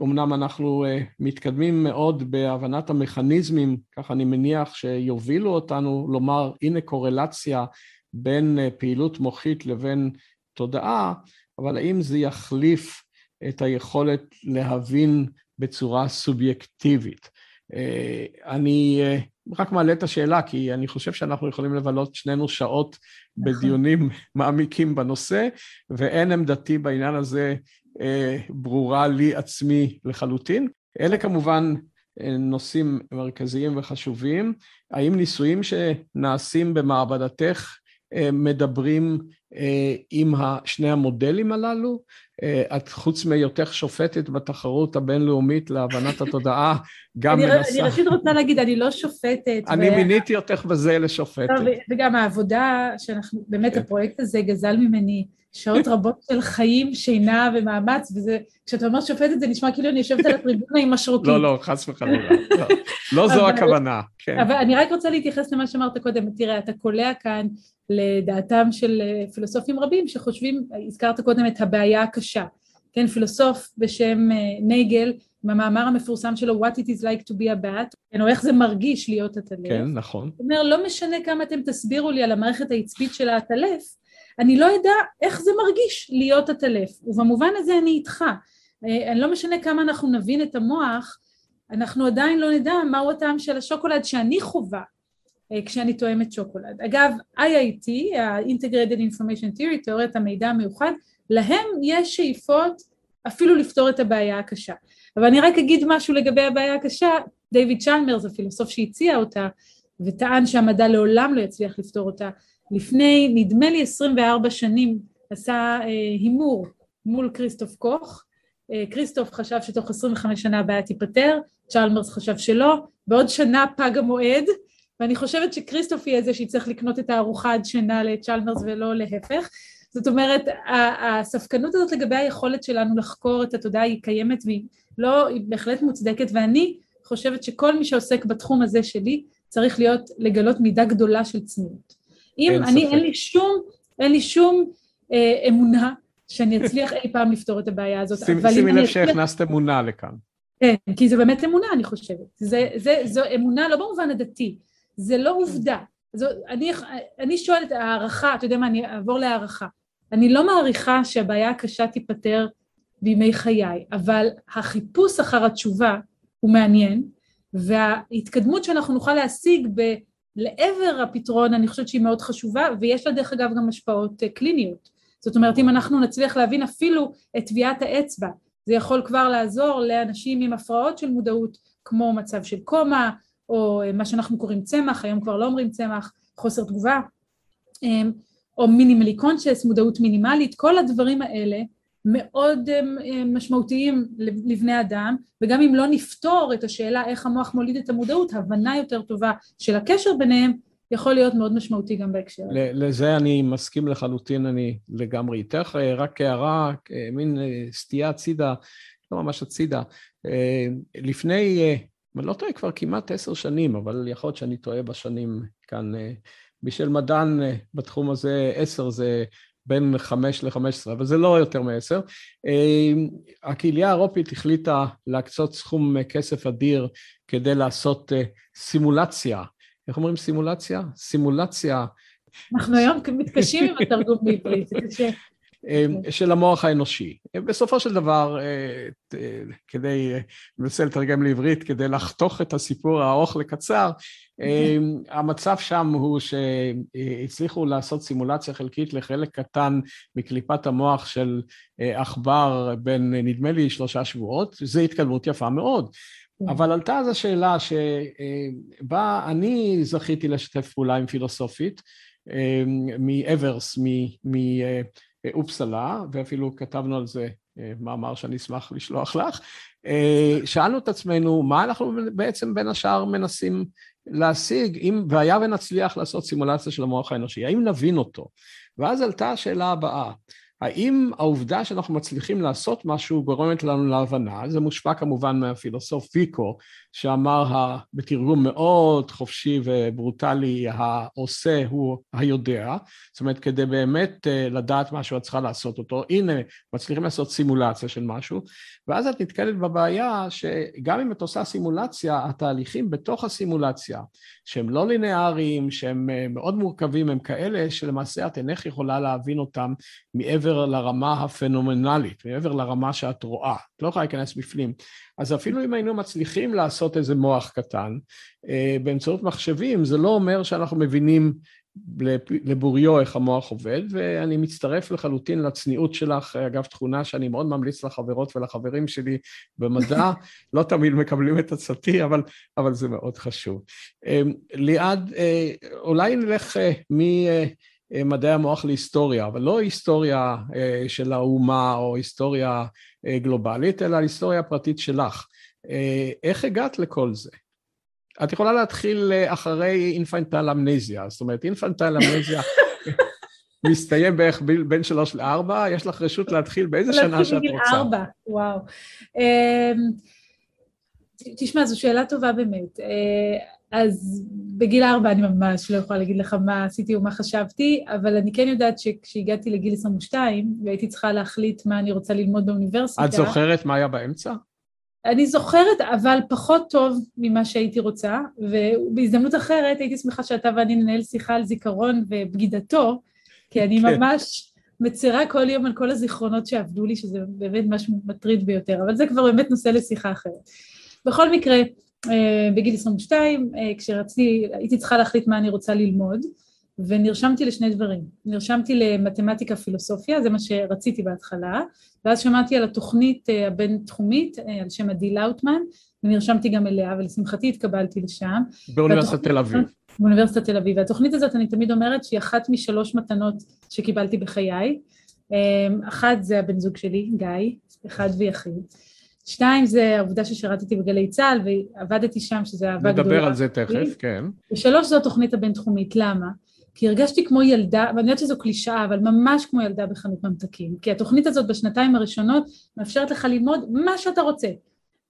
אומנם אה, אנחנו אה, מתקדמים מאוד בהבנת המכניזמים, ככה אני מניח שיובילו אותנו לומר, הנה קורלציה בין פעילות מוחית לבין תודעה, אבל האם זה יחליף את היכולת להבין בצורה סובייקטיבית? אני רק מעלה את השאלה, כי אני חושב שאנחנו יכולים לבלות שנינו שעות נכון. בדיונים מעמיקים בנושא, ואין עמדתי בעניין הזה אה, ברורה לי עצמי לחלוטין. אלה כמובן אה, נושאים מרכזיים וחשובים. האם ניסויים שנעשים במעבדתך אה, מדברים עם שני המודלים הללו? את חוץ מהיותך שופטת בתחרות הבינלאומית להבנת התודעה, גם אני מנסה... אני ראשית רוצה להגיד, אני לא שופטת. אני ו... מיניתי אותך בזה לשופטת. וגם העבודה שאנחנו, באמת כן. הפרויקט הזה גזל ממני שעות רבות של חיים, שינה ומאמץ, וזה, כשאתה אומר שופטת זה נשמע כאילו אני יושבת על הטריבונה עם משרוקית. לא, לא, חס וחלילה. לא, לא זו הכוונה, כן. אבל אני רק רוצה להתייחס למה שאמרת קודם. תראה, אתה קולע כאן לדעתם של אה, פילוסופים רבים שחושבים, הזכרת קודם את הבעיה הקשה. כן, פילוסוף בשם אה, נייגל, במאמר המפורסם שלו, What it is like to be a bat, כן, או איך זה מרגיש להיות עטלף. כן, נכון. הוא אומר, לא משנה כמה אתם תסבירו לי על המערכת העצבית של העטלף, אני לא אדע איך זה מרגיש להיות עטלף, ובמובן הזה אני איתך. אה, אני לא משנה כמה אנחנו נבין את המוח, אנחנו עדיין לא נדע מהו הטעם של השוקולד שאני חווה אה, כשאני תואמת שוקולד. אגב, IIT, ה-Integrated Information Theory, תיאוריית המידע המיוחד, להם יש שאיפות אפילו לפתור את הבעיה הקשה. אבל אני רק אגיד משהו לגבי הבעיה הקשה, דיוויד צ'למרס, הפילוסוף שהציע אותה, וטען שהמדע לעולם לא יצליח לפתור אותה, לפני נדמה לי 24 שנים עשה אה, הימור מול כריסטוף קוך, אה, כריסטוף חשב שתוך 25 שנה הבעיה תיפתר, צ'למרס חשב שלא, בעוד שנה פג המועד, ואני חושבת שכריסטוף יהיה זה שיצטרך לקנות את הארוחה עד שינה לצ'למרס ולא להפך. זאת אומרת, הספקנות הזאת לגבי היכולת שלנו לחקור את התודעה היא קיימת והיא לא, היא בהחלט מוצדקת, ואני חושבת שכל מי שעוסק בתחום הזה שלי צריך להיות, לגלות מידה גדולה של צניעות. אם אין אני, ספק. אין לי שום, אין לי שום אה, אמונה שאני אצליח אי פעם לפתור את הבעיה הזאת. שימי לב שהכנסת אמונה לכאן. כן, כי זה באמת אמונה, אני חושבת. זה, זה, זו אמונה לא במובן הדתי, זה לא עובדה. זו, אני, אני שואלת, הערכה, אתה יודע מה, אני אעבור להערכה. אני לא מעריכה שהבעיה הקשה תיפתר בימי חיי, אבל החיפוש אחר התשובה הוא מעניין, וההתקדמות שאנחנו נוכל להשיג ב... לעבר הפתרון אני חושבת שהיא מאוד חשובה ויש לה דרך אגב גם השפעות אה, קליניות. זאת אומרת אם אנחנו נצליח להבין אפילו את טביעת האצבע זה יכול כבר לעזור לאנשים עם הפרעות של מודעות כמו מצב של קומה או אה, מה שאנחנו קוראים צמח היום כבר לא אומרים צמח חוסר תגובה אמ, או מינימלי קונשס, מודעות מינימלית, כל הדברים האלה מאוד משמעותיים לבני אדם, וגם אם לא נפתור את השאלה איך המוח מוליד את המודעות, הבנה יותר טובה של הקשר ביניהם, יכול להיות מאוד משמעותי גם בהקשר. לזה אני מסכים לחלוטין, אני לגמרי איתך. רק הערה, מין סטייה הצידה, לא ממש הצידה. לפני, אני לא טועה כבר כמעט עשר שנים, אבל יכול להיות שאני טועה בשנים כאן. בשביל מדען בתחום הזה, עשר זה בין חמש לחמש עשרה, אבל זה לא יותר מעשר. הקהילייה האירופית החליטה להקצות סכום כסף אדיר כדי לעשות סימולציה איך אומרים סימולציה? סימולציה. אנחנו היום מתקשים עם התרגום בעברית, זה קשה. של המוח האנושי. בסופו של דבר, אה, כדי, אני מנסה לתרגם לעברית, כדי לחתוך את הסיפור הארוך לקצר, המצב שם הוא שהצליחו לעשות סימולציה חלקית לחלק קטן מקליפת המוח של אה, עכבר בין, נדמה לי, שלושה שבועות, זו התקדמות יפה מאוד. כן. אבל עלתה אז השאלה שבה אני זכיתי לשתף פעולה עם פילוסופית מאברס, מאופסלה, ואפילו כתבנו על זה מאמר שאני אשמח לשלוח לך. שאלנו את עצמנו, מה אנחנו בעצם בין השאר מנסים להשיג, אם, והיה ונצליח לעשות סימולציה של המוח האנושי, האם נבין אותו? ואז עלתה השאלה הבאה, האם העובדה שאנחנו מצליחים לעשות משהו גורמת לנו להבנה, זה מושפע כמובן מהפילוסוף ויקו, שאמר בתרגום מאוד חופשי וברוטלי, העושה הוא היודע, זאת אומרת כדי באמת אה, לדעת משהו את צריכה לעשות אותו, הנה מצליחים לעשות סימולציה של משהו, ואז את נתקלת בבעיה שגם אם את עושה סימולציה, התהליכים בתוך הסימולציה, שהם לא ליניאריים, שהם אה, מאוד מורכבים, הם כאלה שלמעשה את אינך יכולה להבין אותם מעבר לרמה הפנומנלית, מעבר לרמה שאת רואה, את לא יכולה להיכנס בפנים. אז אפילו אם היינו מצליחים לעשות איזה מוח קטן אה, באמצעות מחשבים, זה לא אומר שאנחנו מבינים לבוריו איך המוח עובד, ואני מצטרף לחלוטין לצניעות שלך, אגב, תכונה שאני מאוד ממליץ לחברות ולחברים שלי במדע, לא תמיד מקבלים את עצתי, אבל, אבל זה מאוד חשוב. אה, ליעד, אה, אולי נלך ממדעי המוח להיסטוריה, אבל לא היסטוריה של האומה או היסטוריה גלובלית, אלא היסטוריה פרטית שלך. איך הגעת לכל זה? את יכולה להתחיל אה, אחרי אינפנטל אמנזיה, זאת אומרת אינפנטל אמנזיה מסתיים בערך בין שלוש לארבע, יש לך רשות להתחיל באיזה שנה שאת רוצה. להתחיל בגיל ארבע, וואו. אמ, תשמע, זו שאלה טובה באמת. אז בגיל ארבע אני ממש לא יכולה להגיד לך מה עשיתי ומה חשבתי, אבל אני כן יודעת שכשהגעתי לגיל 22 והייתי צריכה להחליט מה אני רוצה ללמוד באוניברסיטה... את זוכרת מה היה באמצע? אני זוכרת, אבל פחות טוב ממה שהייתי רוצה, ובהזדמנות אחרת הייתי שמחה שאתה ואני ננהל שיחה על זיכרון ובגידתו, כי אני כן. ממש מצרה כל יום על כל הזיכרונות שעבדו לי, שזה באמת משהו מטריד ביותר, אבל זה כבר באמת נושא לשיחה אחרת. בכל מקרה, בגיל 22, אה, כשרציתי, הייתי צריכה להחליט מה אני רוצה ללמוד, ונרשמתי לשני דברים. נרשמתי למתמטיקה פילוסופיה, זה מה שרציתי בהתחלה, ואז שמעתי על התוכנית אה, הבינתחומית אה, על שם עדי לאוטמן, ונרשמתי גם אליה, ולשמחתי התקבלתי לשם. באוניברסיטת תל אביב. באוניברסיטת תל אביב. והתוכנית הזאת, אני תמיד אומרת שהיא אחת משלוש מתנות שקיבלתי בחיי. אה, אחת זה הבן זוג שלי, גיא, אחד ויחיד. שתיים זה העובדה ששירתתי בגלי צה"ל ועבדתי שם, שזה אהבה גדולה. נדבר על זה תכף, כן. ושלוש זו התוכנית הבינתחומית, למה? כי הרגשתי כמו ילדה, ואני יודעת שזו קלישאה, אבל ממש כמו ילדה בחנות ממתקים. כי התוכנית הזאת בשנתיים הראשונות מאפשרת לך ללמוד מה שאתה רוצה.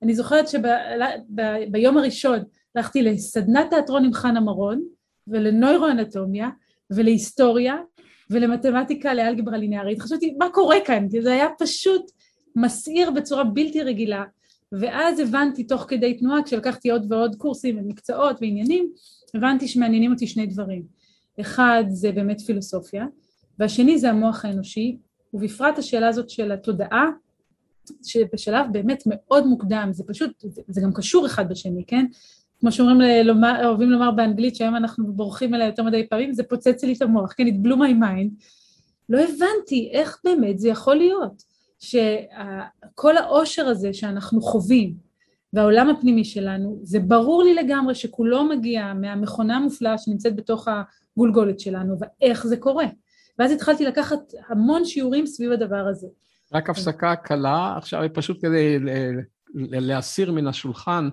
אני זוכרת שביום הראשון הלכתי לסדנת תיאטרון עם חנה מרון, ולנוירואנטומיה, ולהיסטוריה, ולמתמטיקה, לאלגברה ליניארית. חשבתי, מה קורה כאן? כי זה היה פשוט מסעיר בצורה בלתי רגילה. ואז הבנתי תוך כדי תנועה, כשלקחתי עוד ועוד קורסים ומקצועות ועניינים, הבנתי שמעניינים אותי שני דברים. אחד זה באמת פילוסופיה, והשני זה המוח האנושי, ובפרט השאלה הזאת של התודעה, שבשלב באמת מאוד מוקדם, זה פשוט, זה גם קשור אחד בשני, כן? כמו שאומרים, לומר, אוהבים לומר באנגלית, שהיום אנחנו בורחים אליה יותר מדי פעמים, זה פוצץ לי את המוח, כן? it blew my mind. לא הבנתי איך באמת זה יכול להיות, שכל העושר הזה שאנחנו חווים, והעולם הפנימי שלנו, זה ברור לי לגמרי שכולו מגיע מהמכונה המופלאה שנמצאת בתוך הגולגולת שלנו, ואיך זה קורה. ואז התחלתי לקחת המון שיעורים סביב הדבר הזה. רק הפסקה קלה, עכשיו פשוט כדי להסיר מן השולחן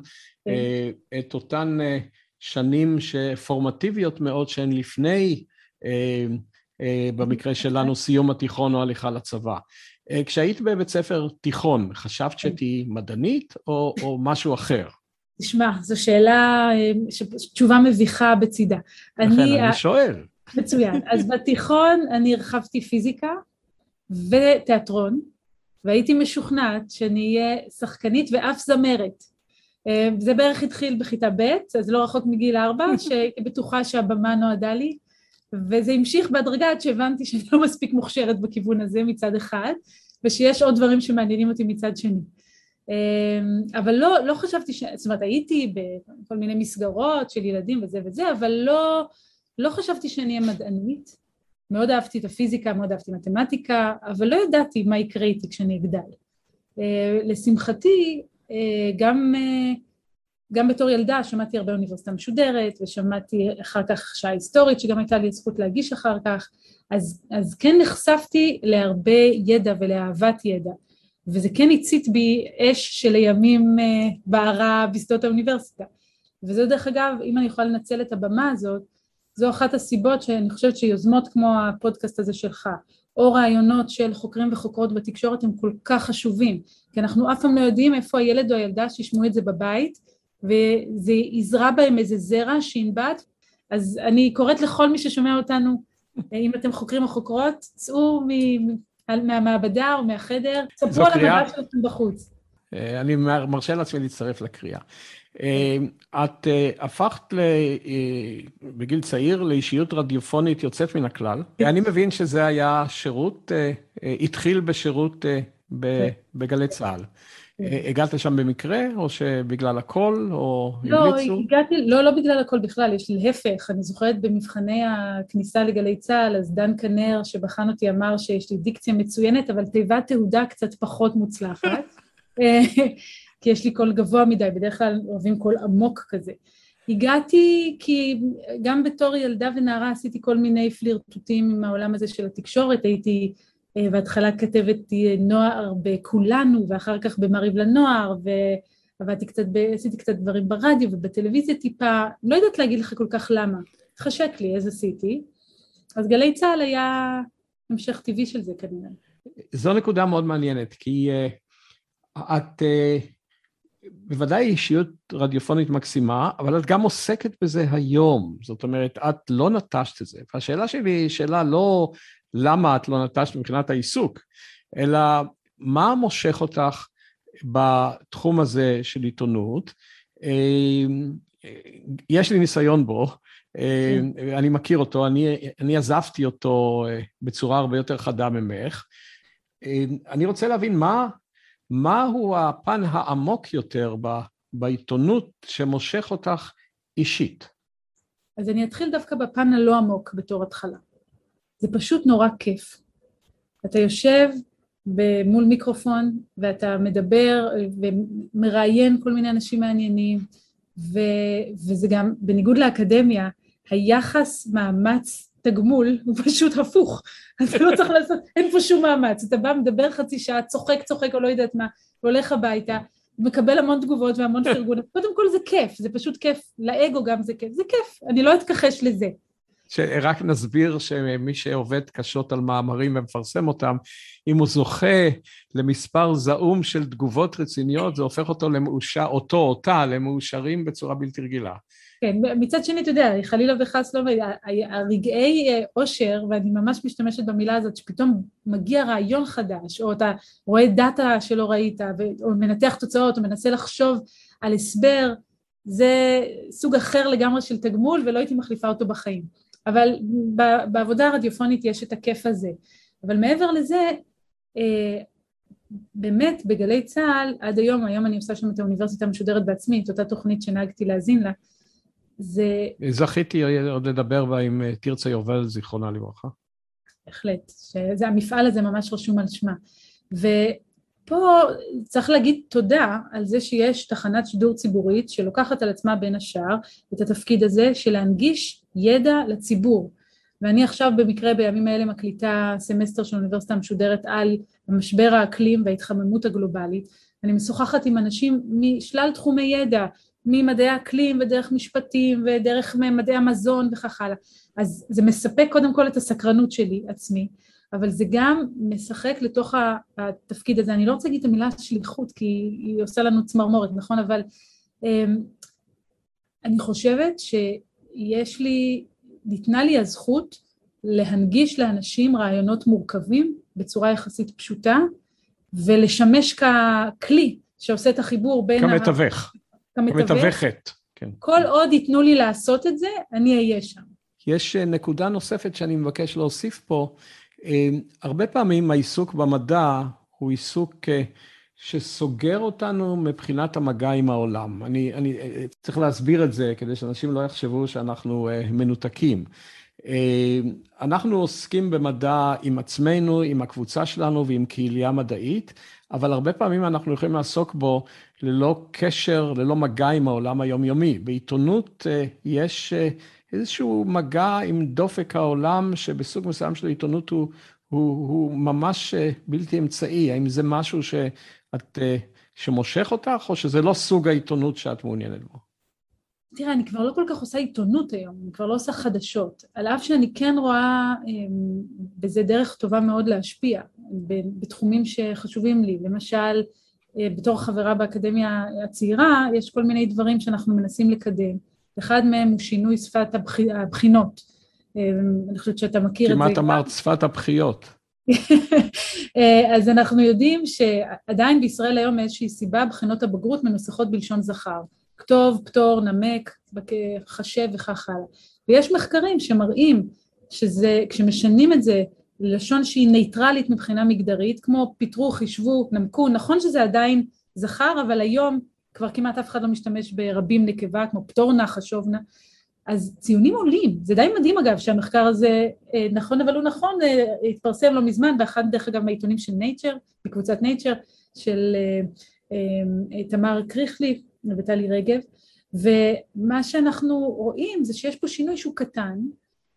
כן. אה, את אותן אה, שנים שפורמטיביות מאוד שהן לפני, במקרה שלנו, סיום התיכון או הליכה לצבא. כשהיית בבית ספר תיכון, חשבת כן. שתהיי מדענית או, או משהו אחר? תשמע, זו שאלה, תשובה מביכה בצידה. לכן אני, אני שואל. מצוין. אז בתיכון אני הרחבתי פיזיקה ותיאטרון, והייתי משוכנעת שאני אהיה שחקנית ואף זמרת. אה, זה בערך התחיל בכיתה ב', אז לא רחוק מגיל ארבע, שהייתי בטוחה שהבמה נועדה לי, וזה המשיך בהדרגה עד שהבנתי שאני לא מספיק מוכשרת בכיוון הזה מצד אחד, ושיש עוד דברים שמעניינים אותי מצד שני. אה, אבל לא, לא חשבתי ש... זאת אומרת, הייתי בכל מיני מסגרות של ילדים וזה וזה, אבל לא, לא חשבתי שאני אהיה מדענית. מאוד אהבתי את הפיזיקה, מאוד אהבתי מתמטיקה, אבל לא ידעתי מה יקרה איתי כשאני אגדל. אה, לשמחתי, אה, גם, אה, גם בתור ילדה שמעתי הרבה אוניברסיטה משודרת, ושמעתי אחר כך שעה היסטורית, שגם הייתה לי זכות להגיש אחר כך, אז, אז כן נחשפתי להרבה ידע ולאהבת ידע, וזה כן הצית בי אש שלימים בערה בשדות האוניברסיטה. וזה דרך אגב, אם אני יכולה לנצל את הבמה הזאת, זו אחת הסיבות שאני חושבת שיוזמות כמו הפודקאסט הזה שלך, או רעיונות של חוקרים וחוקרות בתקשורת הם כל כך חשובים, כי אנחנו אף פעם לא יודעים איפה הילד או הילדה שישמעו את זה בבית, וזה יזרע בהם איזה זרע שינבט, אז אני קוראת לכל מי ששומע אותנו, אם אתם חוקרים או חוקרות, צאו מהמעבדה או מהחדר, ספרו על המבט שלכם בחוץ. אה, אני מרשה לעצמי להצטרף לקריאה. אה, את אה, הפכת אה, בגיל צעיר לאישיות רדיופונית יוצאת מן הכלל. כן. אני מבין שזה היה שירות, התחיל בשירות בגלי צה"ל. כן. הגעת לשם במקרה, או שבגלל הכל, או לא, המליצו? לא, הגעתי, לא, לא בגלל הכל בכלל, יש להפך. אני זוכרת במבחני הכניסה לגלי צה"ל, אז דן כנר, שבחן אותי, אמר שיש לי דיקציה מצוינת, אבל תיבת תהודה קצת פחות מוצלחת. כי יש לי קול גבוה מדי, בדרך כלל אוהבים קול עמוק כזה. הגעתי כי גם בתור ילדה ונערה עשיתי כל מיני פלירטוטים עם העולם הזה של התקשורת, הייתי אה, בהתחלה כתבת נוער בכולנו ואחר כך במעריב לנוער ועבדתי קצת, עשיתי קצת דברים ברדיו ובטלוויזיה טיפה, לא יודעת להגיד לך כל כך למה, חשק לי, אז עשיתי. אז גלי צה"ל היה המשך טבעי של זה כנראה. זו נקודה מאוד מעניינת, כי uh, את uh, בוודאי אישיות רדיופונית מקסימה, אבל את גם עוסקת בזה היום. זאת אומרת, את לא נטשת את זה. והשאלה שלי היא שאלה לא למה את לא נטשת מבחינת העיסוק, אלא מה מושך אותך בתחום הזה של עיתונות. אמ, יש לי ניסיון בו, אמ, אני מכיר אותו, אני, אני עזבתי אותו אה, בצורה הרבה יותר חדה ממך. אני רוצה להבין מה מהו הפן העמוק יותר בעיתונות שמושך אותך אישית? אז אני אתחיל דווקא בפן הלא עמוק בתור התחלה. זה פשוט נורא כיף. אתה יושב מול מיקרופון ואתה מדבר ומראיין כל מיני אנשים מעניינים, ו, וזה גם, בניגוד לאקדמיה, היחס מאמץ תגמול הוא פשוט הפוך, אתה לא צריך לעשות, אין פה שום מאמץ, אתה בא, מדבר חצי שעה, צוחק, צוחק או לא יודעת מה, והולך הביתה, מקבל המון תגובות והמון פרגון, קודם כל זה כיף, זה פשוט כיף, לאגו גם זה כיף, זה כיף, אני לא אתכחש לזה. שרק נסביר שמי שעובד קשות על מאמרים ומפרסם אותם, אם הוא זוכה למספר זעום של תגובות רציניות, זה הופך אותו למאושר, אותו, אותה, למאושרים בצורה בלתי רגילה. כן, מצד שני, אתה יודע, חלילה וחס לא, הרגעי אה, אושר, ואני ממש משתמשת במילה הזאת, שפתאום מגיע רעיון חדש, או אתה רואה דאטה שלא ראית, או מנתח תוצאות, או מנסה לחשוב על הסבר, זה סוג אחר לגמרי של תגמול, ולא הייתי מחליפה אותו בחיים. אבל בעבודה הרדיופונית יש את הכיף הזה. אבל מעבר לזה, אה, באמת בגלי צה"ל, עד היום, היום אני עושה שם את האוניברסיטה המשודרת בעצמי, את אותה תוכנית שנהגתי להאזין לה, זה... זכיתי עוד לדבר בה עם אה, תרצה יובל, זיכרונה לברכה. בהחלט, שזה המפעל הזה ממש רשום על שמה. ופה צריך להגיד תודה על זה שיש תחנת שידור ציבורית שלוקחת על עצמה בין השאר את התפקיד הזה של להנגיש ידע לציבור. ואני עכשיו במקרה בימים האלה מקליטה סמסטר של אוניברסיטה המשודרת על משבר האקלים וההתחממות הגלובלית. אני משוחחת עם אנשים משלל תחומי ידע, ממדעי האקלים ודרך משפטים ודרך מדעי המזון וכך הלאה. אז זה מספק קודם כל את הסקרנות שלי עצמי, אבל זה גם משחק לתוך התפקיד הזה. אני לא רוצה להגיד את המילה שליחות כי היא עושה לנו צמרמורת, נכון? אבל אמ, אני חושבת שיש לי, ניתנה לי הזכות להנגיש לאנשים רעיונות מורכבים בצורה יחסית פשוטה, ולשמש ככלי שעושה את החיבור בין... כמתווך. כמתווכת. כן. כל עוד ייתנו לי לעשות את זה, אני אהיה שם. יש אה, נקודה נוספת שאני מבקש להוסיף פה. אה, הרבה פעמים העיסוק במדע הוא עיסוק אה, שסוגר אותנו מבחינת המגע עם העולם. אני, אני צריך להסביר את זה כדי שאנשים לא יחשבו שאנחנו מנותקים. אנחנו עוסקים במדע עם עצמנו, עם הקבוצה שלנו ועם קהילייה מדעית, אבל הרבה פעמים אנחנו יכולים לעסוק בו ללא קשר, ללא מגע עם העולם היומיומי. בעיתונות יש איזשהו מגע עם דופק העולם, שבסוג מסוים של עיתונות הוא, הוא, הוא ממש אה, בלתי אמצעי. האם זה משהו שאת, אה, שמושך אותך, או שזה לא סוג העיתונות שאת מעוניינת בו? תראה, אני כבר לא כל כך עושה עיתונות היום, אני כבר לא עושה חדשות. על אף שאני כן רואה אמ, בזה דרך טובה מאוד להשפיע בתחומים שחשובים לי. למשל, אה, בתור חברה באקדמיה הצעירה, יש כל מיני דברים שאנחנו מנסים לקדם. אחד מהם הוא שינוי שפת הבחינות. אה, אני חושבת שאתה מכיר את זה. כמעט אמרת שפת הבחיות. אה, אז אנחנו יודעים שעדיין בישראל היום מאיזושהי סיבה בחינות הבגרות מנוסחות בלשון זכר. כתוב, פטור, נמק, חשב וכך הלאה. ויש מחקרים שמראים שזה, כשמשנים את זה ללשון שהיא נייטרלית מבחינה מגדרית, כמו פתרו, חשבו, נמקו, נכון שזה עדיין זכר, אבל היום כבר כמעט אף אחד לא משתמש ברבים נקבה, כמו פתורנה, חשובנה, אז ציונים עולים, זה די מדהים אגב שהמחקר הזה אה, נכון אבל הוא נכון, אה, התפרסם לא מזמן באחד דרך אגב מהעיתונים של נייצ'ר, בקבוצת נייצ'ר של אה, תמר קריכלי וטלי רגב, ומה שאנחנו רואים זה שיש פה שינוי שהוא קטן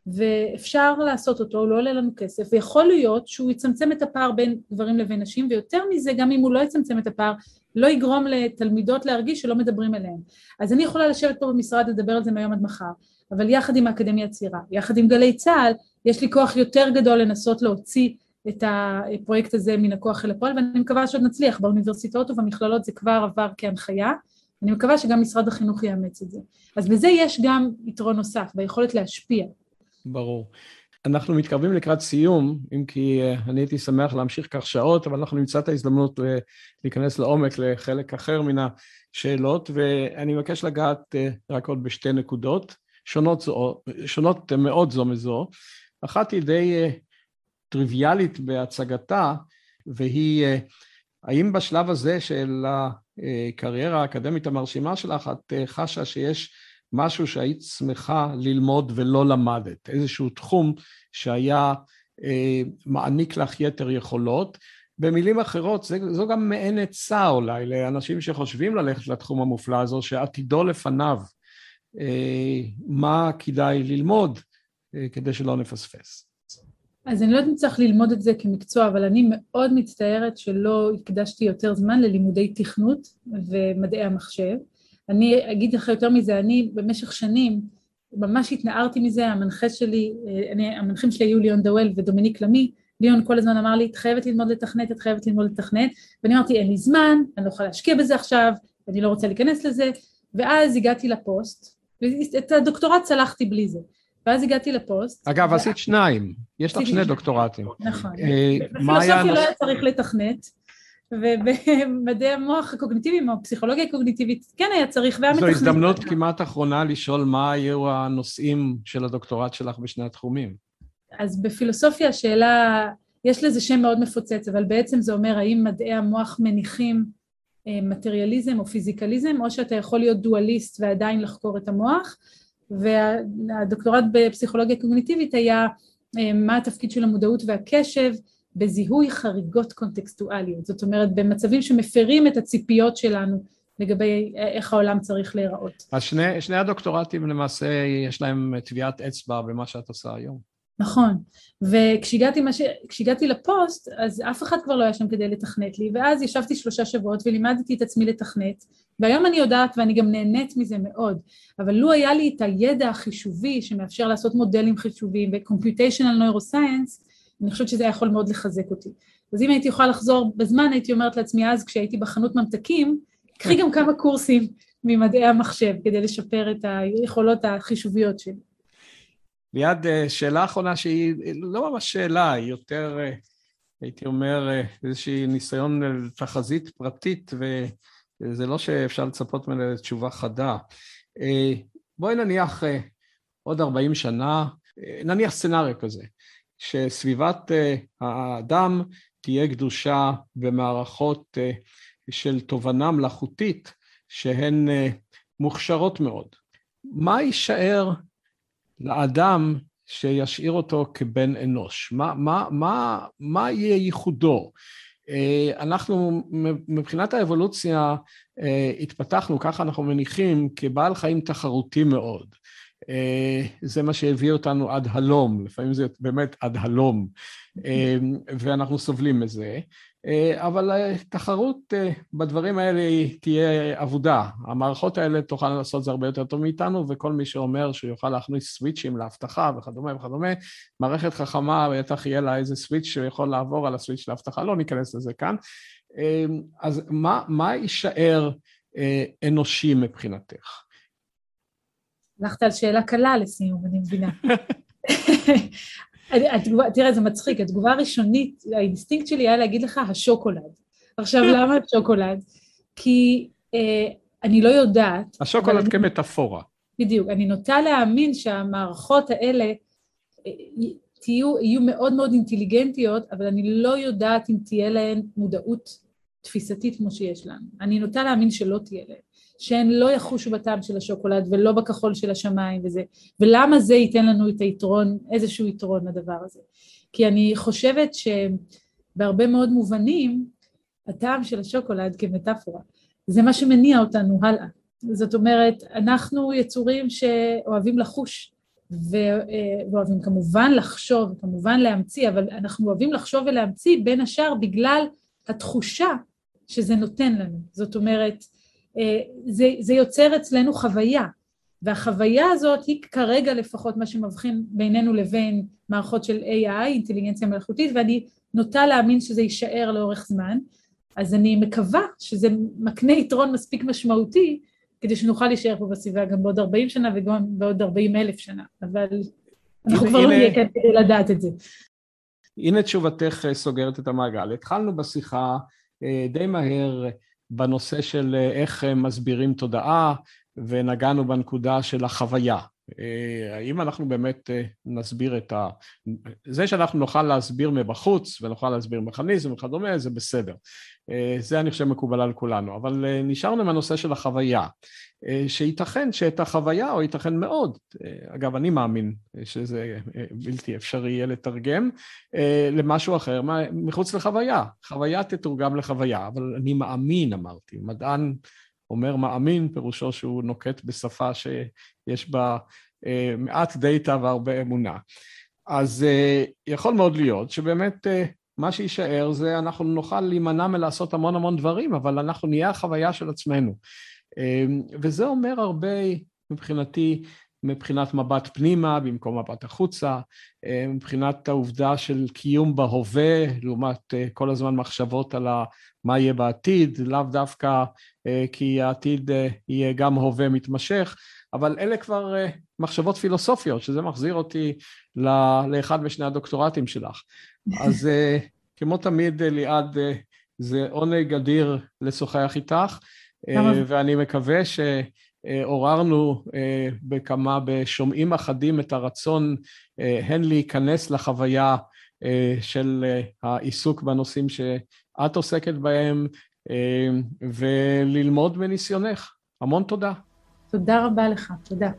ואפשר לעשות אותו, הוא לא עולה לנו כסף, ויכול להיות שהוא יצמצם את הפער בין גברים לבין נשים, ויותר מזה, גם אם הוא לא יצמצם את הפער, לא יגרום לתלמידות להרגיש שלא מדברים אליהן. אז אני יכולה לשבת פה במשרד לדבר על זה מהיום עד מחר, אבל יחד עם האקדמיה הצעירה, יחד עם גלי צה"ל, יש לי כוח יותר גדול לנסות להוציא את הפרויקט הזה מן הכוח אל הפועל, ואני מקווה שעוד נצליח, באוניברסיטאות ובמכללות זה כבר עבר כהנחיה, אני מקווה שגם משרד החינוך יאמץ את זה. אז בזה יש גם יתרון נוסף, ביכולת להשפיע. ברור. אנחנו מתקרבים לקראת סיום, אם כי אה, אני הייתי שמח להמשיך כך שעות, אבל אנחנו נמצא את ההזדמנות אה, להיכנס לעומק לחלק אחר מן השאלות, ואני מבקש לגעת אה, רק עוד בשתי נקודות, שונות, זו, שונות מאוד זו מזו. אחת היא די טריוויאלית בהצגתה, והיא האם בשלב הזה של הקריירה האקדמית המרשימה שלך את חשה שיש משהו שהיית שמחה ללמוד ולא למדת, איזשהו תחום שהיה אה, מעניק לך יתר יכולות. במילים אחרות, זה, זו גם מעין עצה אולי לאנשים שחושבים ללכת לתחום המופלא הזו, שעתידו לפניו. אה, מה כדאי ללמוד אה, כדי שלא נפספס. אז אני לא יודעת אם צריך ללמוד את זה כמקצוע, אבל אני מאוד מצטערת שלא הקדשתי יותר זמן ללימודי תכנות ומדעי המחשב. אני אגיד לך יותר מזה, אני במשך שנים ממש התנערתי מזה, המנחה שלי, אה, אני, המנחים שלי היו ליאון דאואל ודומיניק למי, ליאון כל הזמן אמר לי, את חייבת ללמוד לתכנת, את חייבת ללמוד לתכנת, ואני אמרתי, אין לי זמן, אני לא יכולה להשקיע בזה עכשיו, אני לא רוצה להיכנס לזה, ואז הגעתי לפוסט, ואת הדוקטורט צלחתי בלי זה. ואז הגעתי לפוסט. אגב, עשית שניים, יש לך שני דוקטורטים. נכון. אה, בפילוסופיה לא היה צריך לתכנת. ובמדעי המוח הקוגניטיביים או פסיכולוגיה קוגניטיבית כן היה צריך והיה מתכנן. זו הזדמנות כמעט אחרונה לשאול מה היו הנושאים של הדוקטורט שלך בשני התחומים. אז בפילוסופיה השאלה, יש לזה שם מאוד מפוצץ, אבל בעצם זה אומר האם מדעי המוח מניחים אה, מטריאליזם או פיזיקליזם, או שאתה יכול להיות דואליסט ועדיין לחקור את המוח, והדוקטורט בפסיכולוגיה קוגניטיבית היה אה, מה התפקיד של המודעות והקשב, בזיהוי חריגות קונטקסטואליות, זאת אומרת במצבים שמפרים את הציפיות שלנו לגבי איך העולם צריך להיראות. אז שני, שני הדוקטורטים למעשה יש להם טביעת אצבע במה שאת עושה היום. נכון, וכשהגעתי ש... לפוסט, אז אף אחד כבר לא היה שם כדי לתכנת לי, ואז ישבתי שלושה שבועות ולימדתי את עצמי לתכנת, והיום אני יודעת ואני גם נהנית מזה מאוד, אבל לו היה לי את הידע החישובי שמאפשר לעשות מודלים חישוביים ו-computational neuroscience, אני חושבת שזה יכול מאוד לחזק אותי. אז אם הייתי יכולה לחזור בזמן, הייתי אומרת לעצמי אז, כשהייתי בחנות ממתקים, קחי גם כמה קורסים ממדעי המחשב כדי לשפר את היכולות החישוביות שלי. ליד אה, שאלה אחרונה שהיא לא ממש שאלה, היא יותר, אה, הייתי אומר, אה, איזושהי ניסיון תחזית פרטית, וזה לא שאפשר לצפות ממנה לתשובה חדה. בואי נניח עוד 40 שנה, נניח סצנריו כזה, שסביבת האדם תהיה גדושה במערכות של תובנה מלאכותית שהן מוכשרות מאוד. מה יישאר לאדם שישאיר אותו כבן אנוש? מה, מה, מה, מה יהיה ייחודו? אה, אנחנו מבחינת האבולוציה אה, התפתחנו, ככה אנחנו מניחים, כבעל חיים תחרותי מאוד. אה, זה מה שהביא אותנו עד הלום, לפעמים זה באמת עד הלום, ואנחנו סובלים מזה. אה, אבל תחרות אה, בדברים האלה תהיה אבודה. המערכות האלה תוכלנה לעשות את זה הרבה יותר טוב מאיתנו, וכל מי שאומר שהוא יוכל להכניס סוויצ'ים לאבטחה וכדומה וכדומה, מערכת חכמה, בטח יהיה לה איזה סוויץ' שיכול לעבור על הסוויץ' לאבטחה, לא ניכנס לזה כאן. אה, אז מה, מה יישאר אנושי מבחינתך? הלכת על שאלה קלה לסיום, אני מבינה. התגובה, תראה, זה מצחיק, התגובה הראשונית, האינסטינקט שלי היה להגיד לך השוקולד. עכשיו, למה השוקולד? כי אה, אני לא יודעת... השוקולד כמטאפורה. בדיוק, אני נוטה להאמין שהמערכות האלה אה, תהיו, יהיו מאוד מאוד אינטליגנטיות, אבל אני לא יודעת אם תהיה להן מודעות תפיסתית כמו שיש לנו. אני נוטה להאמין שלא תהיה להן. שהן לא יחושו בטעם של השוקולד ולא בכחול של השמיים וזה, ולמה זה ייתן לנו את היתרון, איזשהו יתרון לדבר הזה. כי אני חושבת שבהרבה מאוד מובנים, הטעם של השוקולד כמטאפורה, זה מה שמניע אותנו הלאה. זאת אומרת, אנחנו יצורים שאוהבים לחוש, ואוהבים כמובן לחשוב, כמובן להמציא, אבל אנחנו אוהבים לחשוב ולהמציא בין השאר בגלל התחושה שזה נותן לנו. זאת אומרת, אה, זה, זה יוצר אצלנו חוויה, והחוויה הזאת היא כרגע לפחות מה שמבחין בינינו לבין מערכות של AI, אינטליגנציה מלאכותית, ואני נוטה להאמין שזה יישאר לאורך זמן, אז אני מקווה שזה מקנה יתרון מספיק משמעותי כדי שנוכל להישאר פה בסביבה גם בעוד 40 שנה וגם בעוד 40 אלף שנה, אבל אנחנו כבר לא נהיה כאן כדי לדעת את זה. הנה תשובתך אה, סוגרת את המעגל. התחלנו בשיחה אה, די מהר בנושא של אה, איך אה, מסבירים תודעה, ונגענו בנקודה של החוויה. אה, האם אנחנו באמת נסביר את ה... זה שאנחנו נוכל להסביר מבחוץ ונוכל להסביר מכניזם וכדומה, זה בסדר. זה אני חושב מקובל על כולנו, אבל נשארנו עם הנושא של החוויה. אה, שייתכן שאת החוויה, או ייתכן מאוד, אה, אגב, אני מאמין שזה אה, בלתי אפשרי יהיה לתרגם, למשהו אחר מחוץ לחוויה. חוויה תתורגם לחוויה, אבל אני מאמין, אמרתי. מדען אומר מאמין, פירושו שהוא נוקט בשפה שיש בה מעט דאטה והרבה אמונה. אז יכול מאוד להיות שבאמת מה שיישאר זה אנחנו נוכל להימנע מלעשות המון המון דברים, אבל אנחנו נהיה החוויה של עצמנו. וזה אומר הרבה מבחינתי, מבחינת מבט פנימה במקום מבט החוצה, מבחינת העובדה של קיום בהווה, לעומת אה, כל הזמן מחשבות על מה יהיה בעתיד, לאו דווקא אה, כי העתיד אה, יהיה גם הווה מתמשך, אבל אלה כבר מחשבות פילוסופיות, שזה מחזיר אותי לאחד משני הדוקטורטים שלך. אז כמו תמיד, ליעד, זה עונג אדיר לשוחח איתך. אה, ואני מקווה שעוררנו בכמה, בשומעים אחדים את הרצון הן להיכנס לחוויה של העיסוק בנושאים שאת עוסקת בהם וללמוד מניסיונך. המון תודה. תודה רבה לך, תודה.